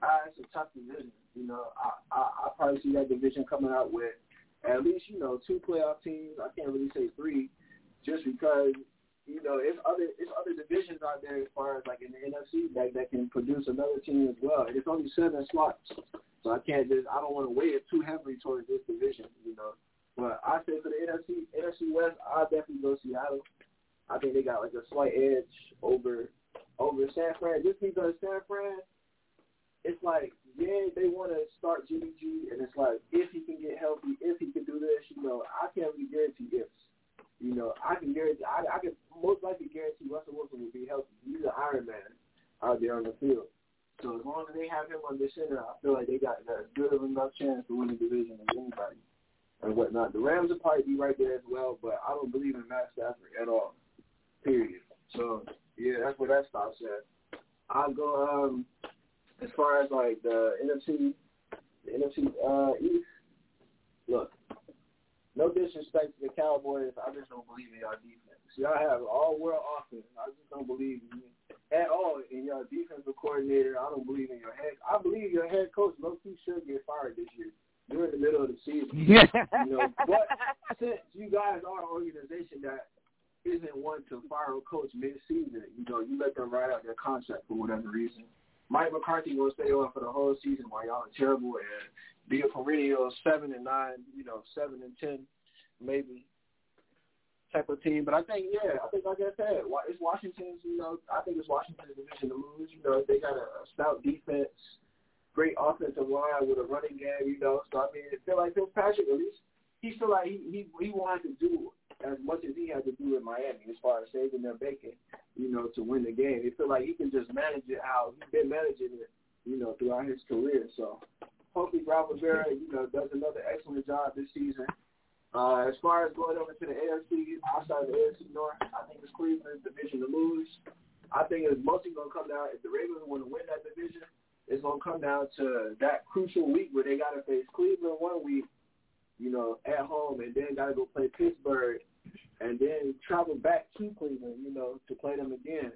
uh, it's a tough division. You know, I, I I probably see that division coming out with at least you know two playoff teams. I can't really say three, just because you know it's other it's other divisions out there as far as like in the NFC that that can produce another team as well. And it's only seven slots, So I can't just I don't want to weigh it too heavily towards this division, you know. But I say for the NFC NFC West, I definitely go Seattle. I think they got like a slight edge over over San Fran just because San Fran. It's like yeah, they want to start Jimmy G, and it's like if he can get healthy, if he can do this, you know, I can't really guarantee ifs. You know, I can guarantee, I, I can most likely guarantee Russell Wilson will be healthy. He's an Iron Man out there on the field. So as long as they have him on the center, I feel like they got as good of enough chance to win the division as anybody and whatnot. The Rams will probably be right there as well, but I don't believe in Matt Stafford at all. Period. So yeah, that's where that stops at. I'll go um as far as like the NFC the NFC uh East. Look, no disrespect to the Cowboys, I just don't believe in y'all defense. Y'all have all world offense. I just don't believe in you at all in your defensive coordinator. I don't believe in your head. I believe your head coach low key should get fired this year. You're in the middle of the season. you know, but since you guys are an organization that isn't one to fire a coach mid-season, you know, you let them ride out their contract for whatever reason. Mike McCarthy will stay on for the whole season while y'all are terrible and be a perennial seven and nine, you know, seven and ten, maybe type of team. But I think, yeah, I think like I said, it's Washington's. You know, I think it's Washington's division to lose. You know, they got a, a stout defense, great offensive line with a running game. You know, so I mean, I feel like Fitzpatrick at least he feel like he he he wanted to do as much as he had to do in Miami as far as saving their bacon, you know, to win the game. He feel like he can just manage it how he's been managing it, you know, throughout his career. So hopefully Ron Rivera, you know, does another excellent job this season. Uh, as far as going over to the AFC, outside of the AFC North, I think it's Cleveland's division to lose. I think it's mostly going to come down, if the Ravens want to win that division, it's going to come down to that crucial week where they got to face Cleveland one week, you know, at home, and then got to go play Pittsburgh, and then travel back to Cleveland, you know, to play them again.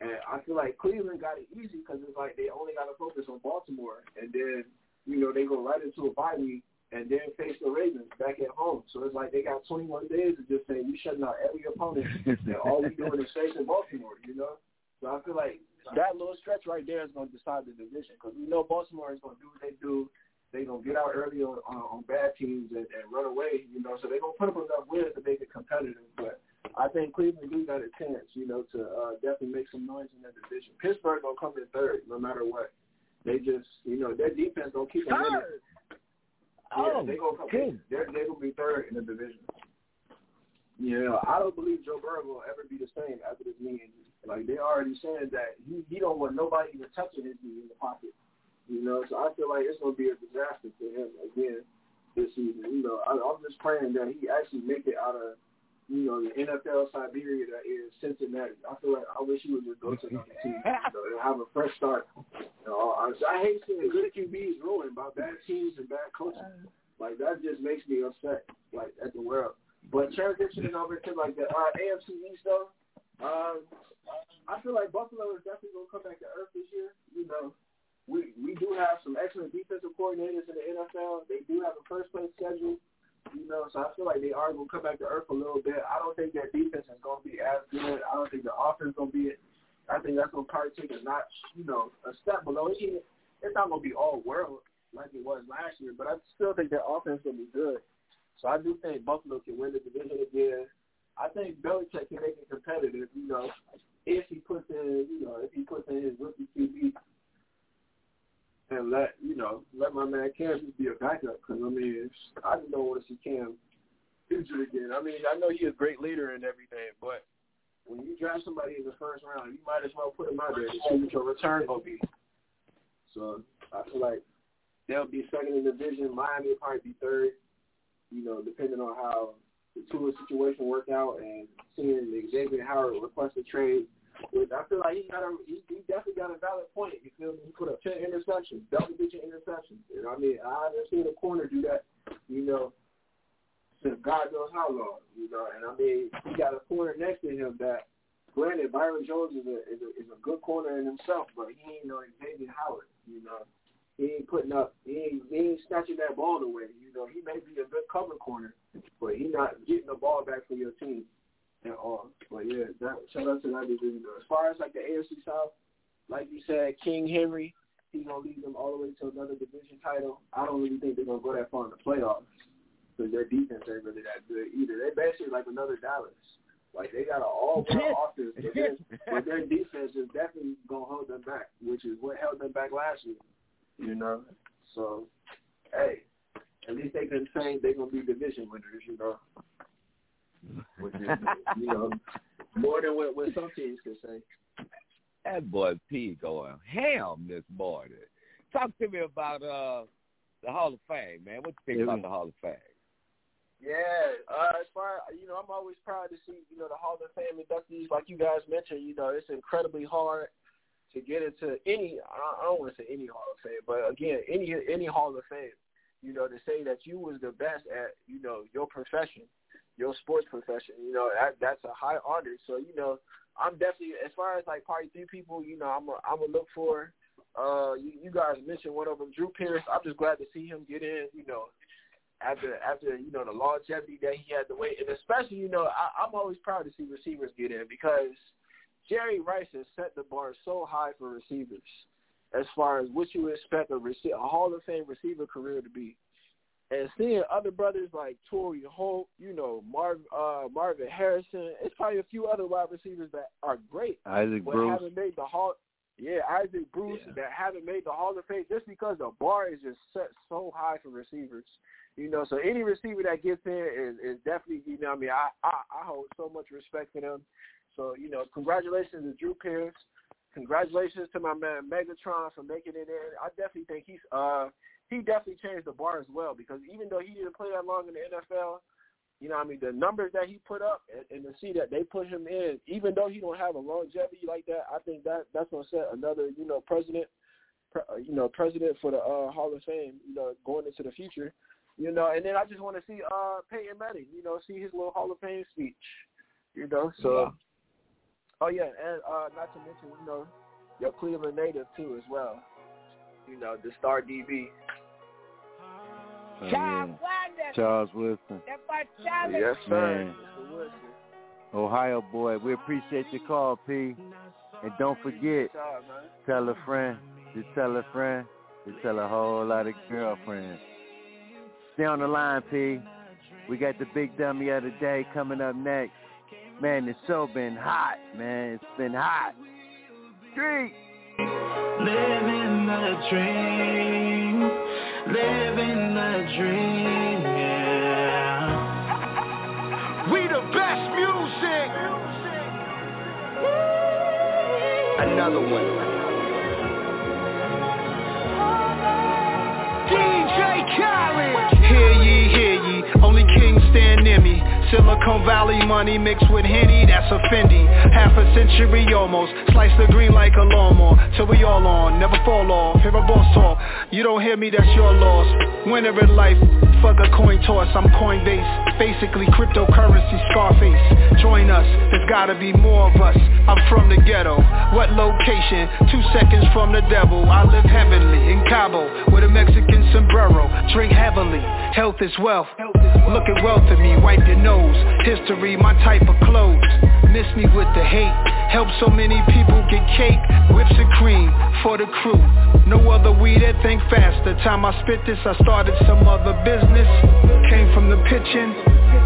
And I feel like Cleveland got it easy because it's like they only got to focus on Baltimore, and then, you know, they go right into a bye week and then face the Ravens back at home. So it's like they got 21 days to just say we shutting out every opponent, and all we doing is facing Baltimore. You know, so I feel like that little stretch right there is going to decide the division because we know Baltimore is going to do what they do. They're going to get out early on, on, on bad teams and, and run away, you know, so they're going to put up enough wins to make it competitive. But I think Cleveland do got a chance, you know, to uh, definitely make some noise in that division. Pittsburgh going to come in third no matter what. They just, you know, their defense to keep them in it. Yeah, Oh, they gonna come. good. They're they gonna be third in the division. Yeah, I don't believe Joe Burrow will ever be the same after this knee injury. Like they already saying that he he don't want nobody even touching his knee in the pocket. You know, so I feel like it's gonna be a disaster for him again this season. You know, I, I'm just praying that he actually make it out of you know the NFL Siberia that is Cincinnati. I feel like I wish he would just go to another team you know, and have a fresh start. You know, I, I hate seeing good QBs ruined by bad teams and bad coaching. Like that just makes me upset, like at the world. But transitioning over to like the uh, AFC East though, um, I feel like Buffalo is definitely gonna come back to earth this year. You know, we we do have some excellent defensive coordinators in the NFL. They do have a first place schedule. You know, so I feel like they are gonna come back to earth a little bit. I don't think their defense is gonna be as good. I don't think the offense is gonna be. I think that's gonna probably take a notch, you know, a step below. It. It's not gonna be all world like it was last year, but I still think their offense will be good. So I do think Buffalo can win the division again. I think Belichick can make it competitive, you know, if he puts in, you know, if he puts in his rookie QB and let, you know, let my man Cam be a backup. Because, I mean, I don't want to see Cam injured again. I mean, I know he's a great leader and everything, but when you draft somebody in the first round, you might as well put him out there to see what your return will be. So I feel like they'll be second in the division. Miami will probably be third, you know, depending on how the Tua situation work out and seeing Xavier Howard request a trade. I feel like he got a he, he definitely got a valid point. You feel me? He put up ten interceptions, double digit interceptions. You know, I mean, I haven't seen a corner do that. You know, since God knows how long. You know, and I mean, he got a corner next to him that. Granted, Byron Jones is a is a, is a good corner in himself, but he ain't no Xavier Howard. You know, he ain't putting up, he ain't, he ain't snatching that ball away. You know, he may be a good cover corner, but he not getting the ball back for your team at all. But yeah, that, shout out to that division. As far as like the AFC South, like you said, King Henry, he gonna lead them all the way to another division title. I don't really think they're gonna go that far in the playoffs because their defense ain't really that good either. They basically like another Dallas. Like they got an all round offense, but their, but their defense is definitely gonna hold them back, which is what held them back last year. You know, so hey, at least they can say they're gonna be division winners. You know, which is you know more than what, what some teams can say. That boy P going ham this morning. Talk to me about uh the Hall of Fame, man. What you think Yeah, about the Hall of Fame? Yeah, uh, as far you know, I'm always proud to see you know the Hall of Fame inductees, like you guys mentioned. You know, it's incredibly hard to get into any. I I don't want to say any Hall of Fame, but again, any any Hall of Fame. You know, to say that you was the best at you know your profession, your sports profession. You know, that that's a high honor. So you know, I'm definitely as far as like probably three people. You know, I'm a, I'm gonna look for. Uh, you, you guys mentioned one of them, Drew Pierce. I'm just glad to see him get in. You know, after after you know the longevity that he had to wait, and especially you know I, I'm always proud to see receivers get in because Jerry Rice has set the bar so high for receivers as far as what you expect a, rece- a Hall of Fame receiver career to be. And seeing other brothers like Torry Holt, you know Marv, uh, Marvin Harrison, it's probably a few other wide receivers that are great, Isaac but Bruce. haven't made the Hall. Yeah, Isaac Bruce that haven't made the Hall of Fame just because the bar is just set so high for receivers. You know, so any receiver that gets in is, is definitely, you know, I mean, I, I I hold so much respect for them. So you know, congratulations to Drew Pierce. Congratulations to my man Megatron for making it in. I definitely think he's uh he definitely changed the bar as well because even though he didn't play that long in the NFL, you know, I mean, the numbers that he put up and, and to see that they put him in, even though he don't have a longevity like that, I think that that's gonna set another, you know, president, pre, uh, you know, president for the uh, Hall of Fame, you know, going into the future, you know. And then I just want to see uh Peyton Manning, you know, see his little Hall of Fame speech, you know. So, oh yeah, and uh not to mention, you know, your Cleveland native too as well, you know, the star DB. Oh, yeah. Charles Wilson. Yes, sir. Man. Ohio boy, we appreciate your call, P. And don't forget, Good tell a friend, to tell a friend, to tell a whole lot of girlfriends. Stay on the line, P. We got the big dummy of the day coming up next. Man, the show been hot, man. It's been hot. Street. Living the dream, living the dream, yeah. We the best music. Another one. Silicon Valley money mixed with Henny, that's a Fendi. Half a century almost, slice the green like a lawnmower. Till we all on, never fall off. Hear a boss talk, you don't hear me, that's your loss. Winner in life, fuck a coin toss, I'm Coinbase. Basically cryptocurrency, Scarface. Join us, there's gotta be more of us. I'm from the ghetto. What location? Two seconds from the devil. I live heavenly in Cabo with a Mexican sombrero. Drink heavily, health is wealth. Look at wealth in me, wipe your nose. History, my type of clothes. Miss me with the hate. Help so many people get cake, whips and cream for the crew. No other weed that think fast. The time I spit this, I started some other business. Came from the pitching,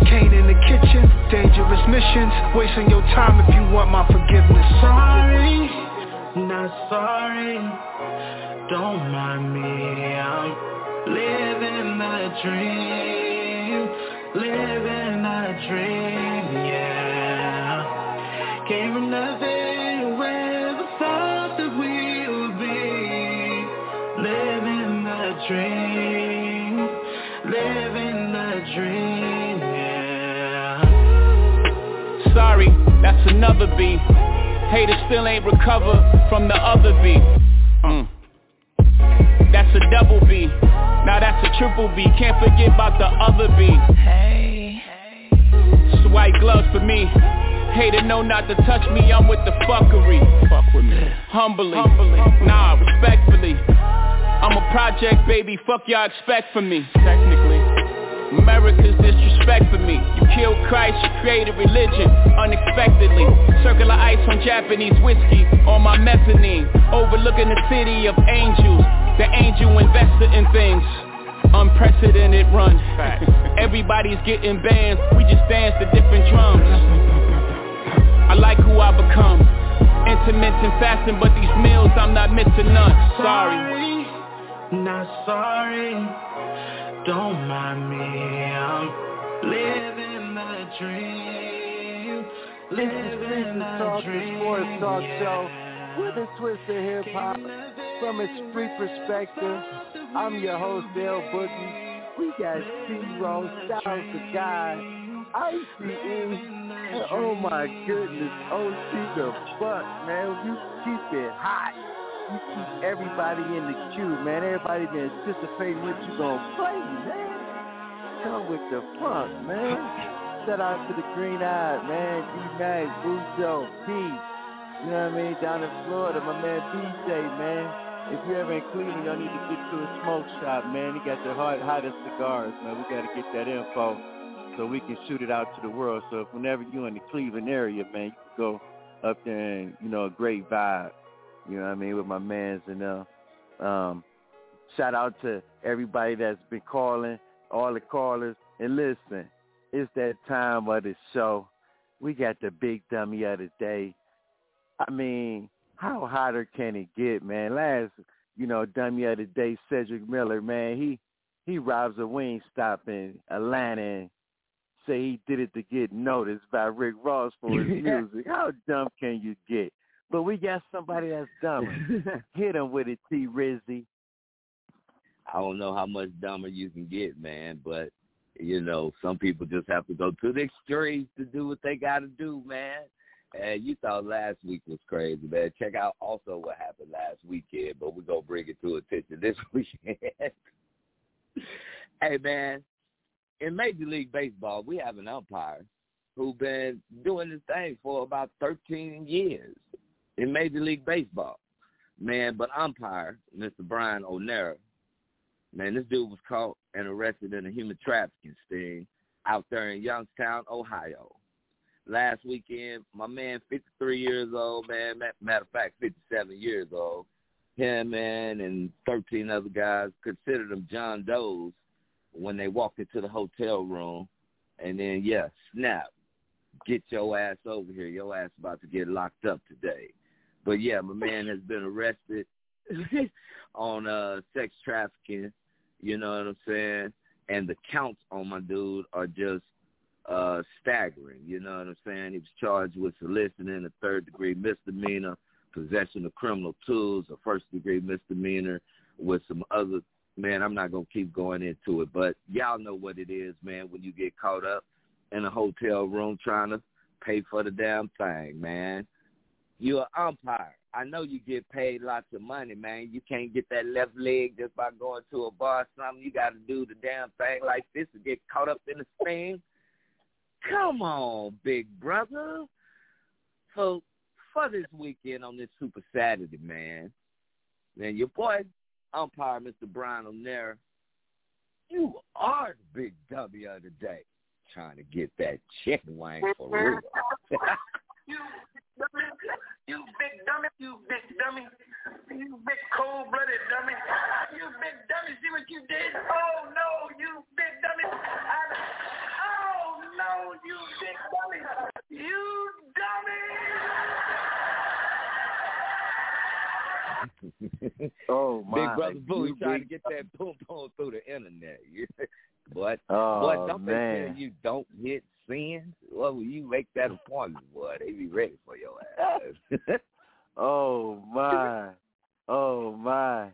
Cane in the kitchen. Dangerous missions, wasting your time if you want my forgiveness. Sorry, not sorry. Don't mind me. I'm living the dream, living the dream, yeah. Came from nothing, never thought that we would be living the dream, living the dream, yeah. Sorry, that's another B. Haters still ain't recovered from the other B. Mm. That's a double B. Now that's a triple B. Can't forget about the other B. Hey. It's white gloves for me. Hater know not to touch me. I'm with the fuckery. Fuck with me. Humbly. Humbly. Nah, respectfully. I'm a project baby. Fuck y'all expect from me. Technically. America's disrespect for me. You killed Christ, you created religion unexpectedly. Circular ice on Japanese whiskey on my mezzanine. Overlooking the city of angels. The angel invested in things. Unprecedented run. Everybody's getting bands. We just dance to different drums. I like who I become. Intermittent fasting, but these meals I'm not missing none. Sorry. Not sorry. Don't mind me. I'm living the dream. Living the Talk dream. Sports Talk yeah. Show with a twist of hip hop from a street perspective. I'm your host, Dale Boogie. We got T-Row, Styles the Guy, ICE, and oh my goodness, Oh, OC the fuck, man. You keep it hot. You keep everybody in the queue, man. Everybody been anticipating what you gonna play, man. Come with the funk, man. Shout out to the Green Eyed, man. D-Mac, Bujo, P. You know what I mean? Down in Florida, my man BJ, man. If you're ever in Cleveland, y'all need to get to a smoke shop, man. He got the hot, hottest cigars, man. We got to get that info so we can shoot it out to the world. So if whenever you're in the Cleveland area, man, you can go up there and, you know, a great vibe. You know what I mean? With my mans and uh um shout out to everybody that's been calling, all the callers. And listen, it's that time of the show. We got the big dummy of the day. I mean, how hotter can it get, man? Last, you know, dummy of the day, Cedric Miller, man, he he robs a wing stop in Atlanta and say he did it to get noticed by Rick Ross for his music. How dumb can you get? But we got somebody that's dumber. Hit him with it, T Rizzy. I don't know how much dumber you can get, man, but you know, some people just have to go to the extremes to do what they got to do, man. And you thought last week was crazy, man. Check out also what happened last weekend, but we're going to bring it to attention this weekend. hey, man, in Major League Baseball, we have an umpire who's been doing this thing for about 13 years in Major League Baseball. Man, but umpire, Mr. Brian O'Neill, man, this dude was caught and arrested in a human trafficking sting out there in Youngstown, Ohio. Last weekend, my man, 53 years old, man, matter of fact, 57 years old, him, man, and 13 other guys considered them John Does when they walked into the hotel room. And then, yeah, snap, get your ass over here. Your ass about to get locked up today. But, yeah, my man has been arrested on uh sex trafficking, you know what I'm saying? And the counts on my dude are just uh staggering, you know what I'm saying? He was charged with soliciting a third degree misdemeanor, possession of criminal tools, a first degree misdemeanor with some other man, I'm not gonna keep going into it, but y'all know what it is, man, when you get caught up in a hotel room trying to pay for the damn thing, man. You're an umpire. I know you get paid lots of money, man. You can't get that left leg just by going to a bar or something. You got to do the damn thing like this to get caught up in the thing. Come on, big brother. So for this weekend on this Super Saturday, man, man, your boy umpire, Mr. Brian O'Neill, you are the big W of the day. Trying to get that chicken wing for real. You big dummy, you big dummy, you big cold-blooded dummy, you big dummy. See what you did? Oh no, you big dummy! I, oh no, you big dummy! You dummy! oh my! Big brother Boo, he You trying to get that boom boom through the internet. but Oh, but don't they man. tell you don't hit sins? Well, when you make that appointment, boy, they be ready for your ass. Oh my! Oh my!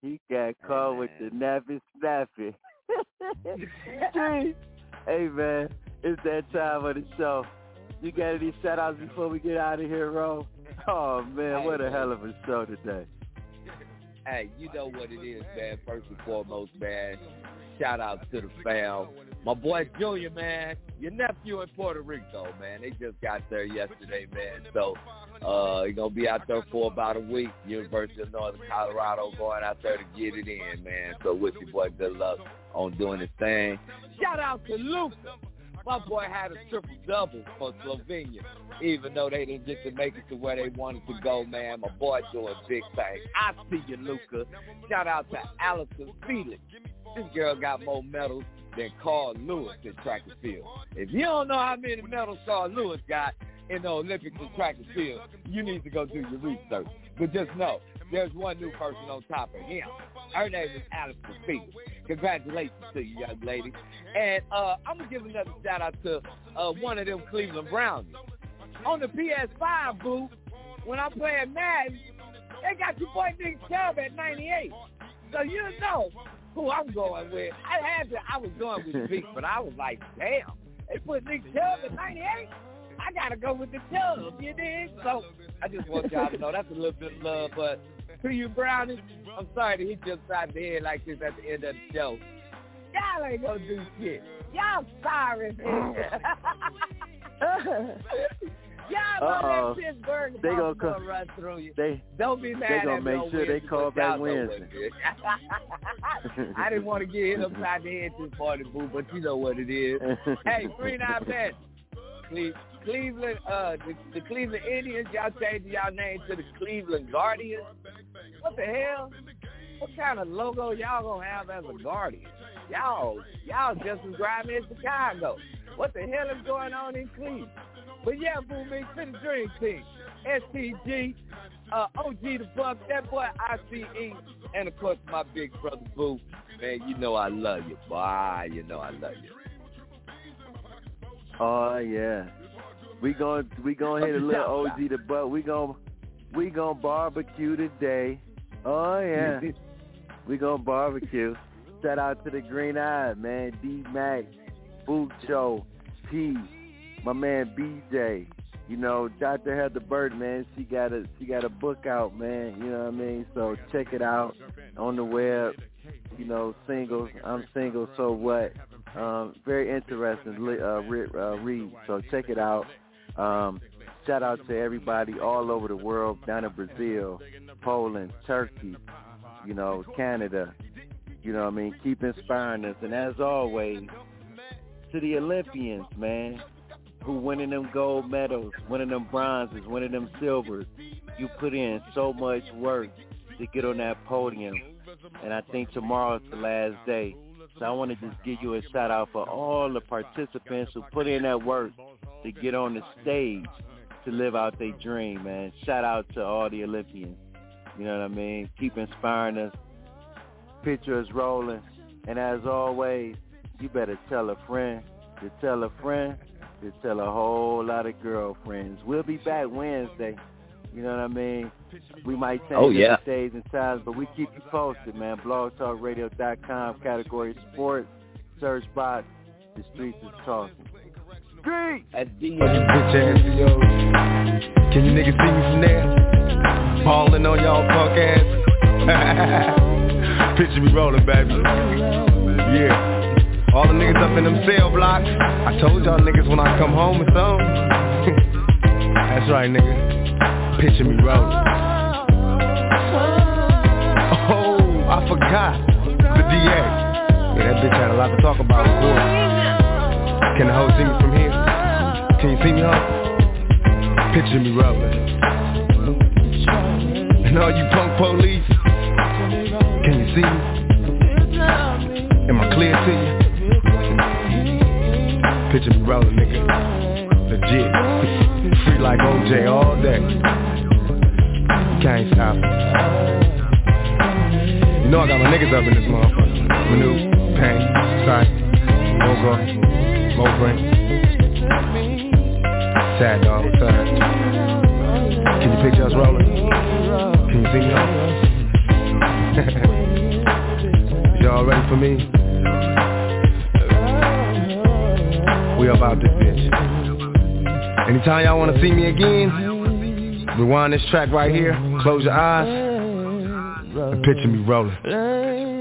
He got caught with the nappy snappy. Hey man, it's that time of the show. You got any shout outs before we get out of here, Ro? Oh man, what a hell of a show today. Hey, you know what it is, man. First and foremost, man. Shout out to the fam. My boy Junior, man. Your nephew in Puerto Rico, man. They just got there yesterday, man. So uh he's gonna be out there for about a week. University of Northern Colorado going out there to get it in, man. So wish your boy good luck on doing his thing. Shout out to Luka. My boy had a triple double for Slovenia, even though they didn't get to make it to where they wanted to go, man. My boy doing big things. I see you, Luka. Shout out to Allyson Felix. This girl got more medals than Carl Lewis in track and field. If you don't know how many medals Carl Lewis got in the Olympics in track and field, you need to go do your research. But just know, there's one new person on top of him. Her name is Allyson Felix. Congratulations to you, young lady. And uh, I'm going to give another shout out to uh, one of them Cleveland Brownies. On the PS5 booth, when I'm playing Madden, they got your boy Nick Chubb at 98. So you know who I'm going with. I had to, I was going with Zeke, but I was like, damn, they put Nick Chubb at 98? I got to go with the Chubb, you dig? So I just want y'all to know that's a little bit of love, but to you, Brownie, I'm sorry to hit you upside the head like this at the end of the show. Y'all ain't gonna do shit. Y'all sorry, man. Y'all Uh-oh. that Pittsburgh They gonna come- run through you. They Don't be mad they gonna make on sure they call back Wednesday. what it is. I didn't want to get hit upside the head this morning, boo, but you know what it is. hey, three nine bet. Cle- Cleveland, uh, the, the Cleveland Indians, y'all changed y'all name to the Cleveland Guardians. What the hell? What kind of logo y'all gonna have as a Guardian? Y'all, y'all just as grimy as Chicago. What the hell is going on in Cleveland? But yeah, boo, me to the dream team. STG, uh, OG the Buck, that boy ICE, and of course my big brother Boo. Man, you know I love you, boy. You know I love you. Oh yeah. We going we gonna hit a little OG the butt. We gonna we gonna barbecue today. Oh yeah. we gonna barbecue. Shout out to the Green Eye, man. D Mac, Bucho, P, my man BJ. You know, Dr. Heather Bird, man, she got a she got a book out, man. You know what I mean? So check it out on the web. You know, singles. I'm single, so what? Um, very interesting li- uh, re- uh, read. So check it out. Um, shout out to everybody all over the world, down in Brazil, Poland, Turkey, you know, Canada. You know what I mean? Keep inspiring us. And as always, to the Olympians, man, who winning them gold medals, winning them bronzes, winning them silvers. You put in so much work to get on that podium. And I think tomorrow's the last day. So I want to just give you a shout out for all the participants who put in that work to get on the stage to live out their dream, man. Shout out to all the Olympians. You know what I mean? Keep inspiring us. Picture us rolling. And as always, you better tell a friend to tell a friend to tell a whole lot of girlfriends. We'll be back Wednesday. You know what I mean? We might change Oh, yeah. the days and times, but we keep you posted, man. BlogTalkRadio.com, category sports, search box, the streets is talking. Yo. Can you niggas see me from there? Ballin' on y'all punk ass. Picture me rolling, baby. Yeah. All the niggas up in them cell blocks. I told y'all niggas when I come home it's on. That's right, nigga. Picture me rolling. Oh, I forgot. The DA. Yeah, that bitch had a lot to talk about, of course. Can the hoe see me from here? Can you see me, hoe? Picture me rolling. And all you punk police, can you see me? Am I clear to you? Picture me rolling, nigga. Legit. Free like OJ all day. Can't stop. You know I got my niggas up in this motherfucker. Manu, Payne, Sight, Mogo, Mobrain. Sad dog, up? Can you picture us rolling? Can you see on? Y'all ready for me? We about this bitch. Anytime y'all wanna see me again, rewind this track right here, close your eyes, and Picture me rolling.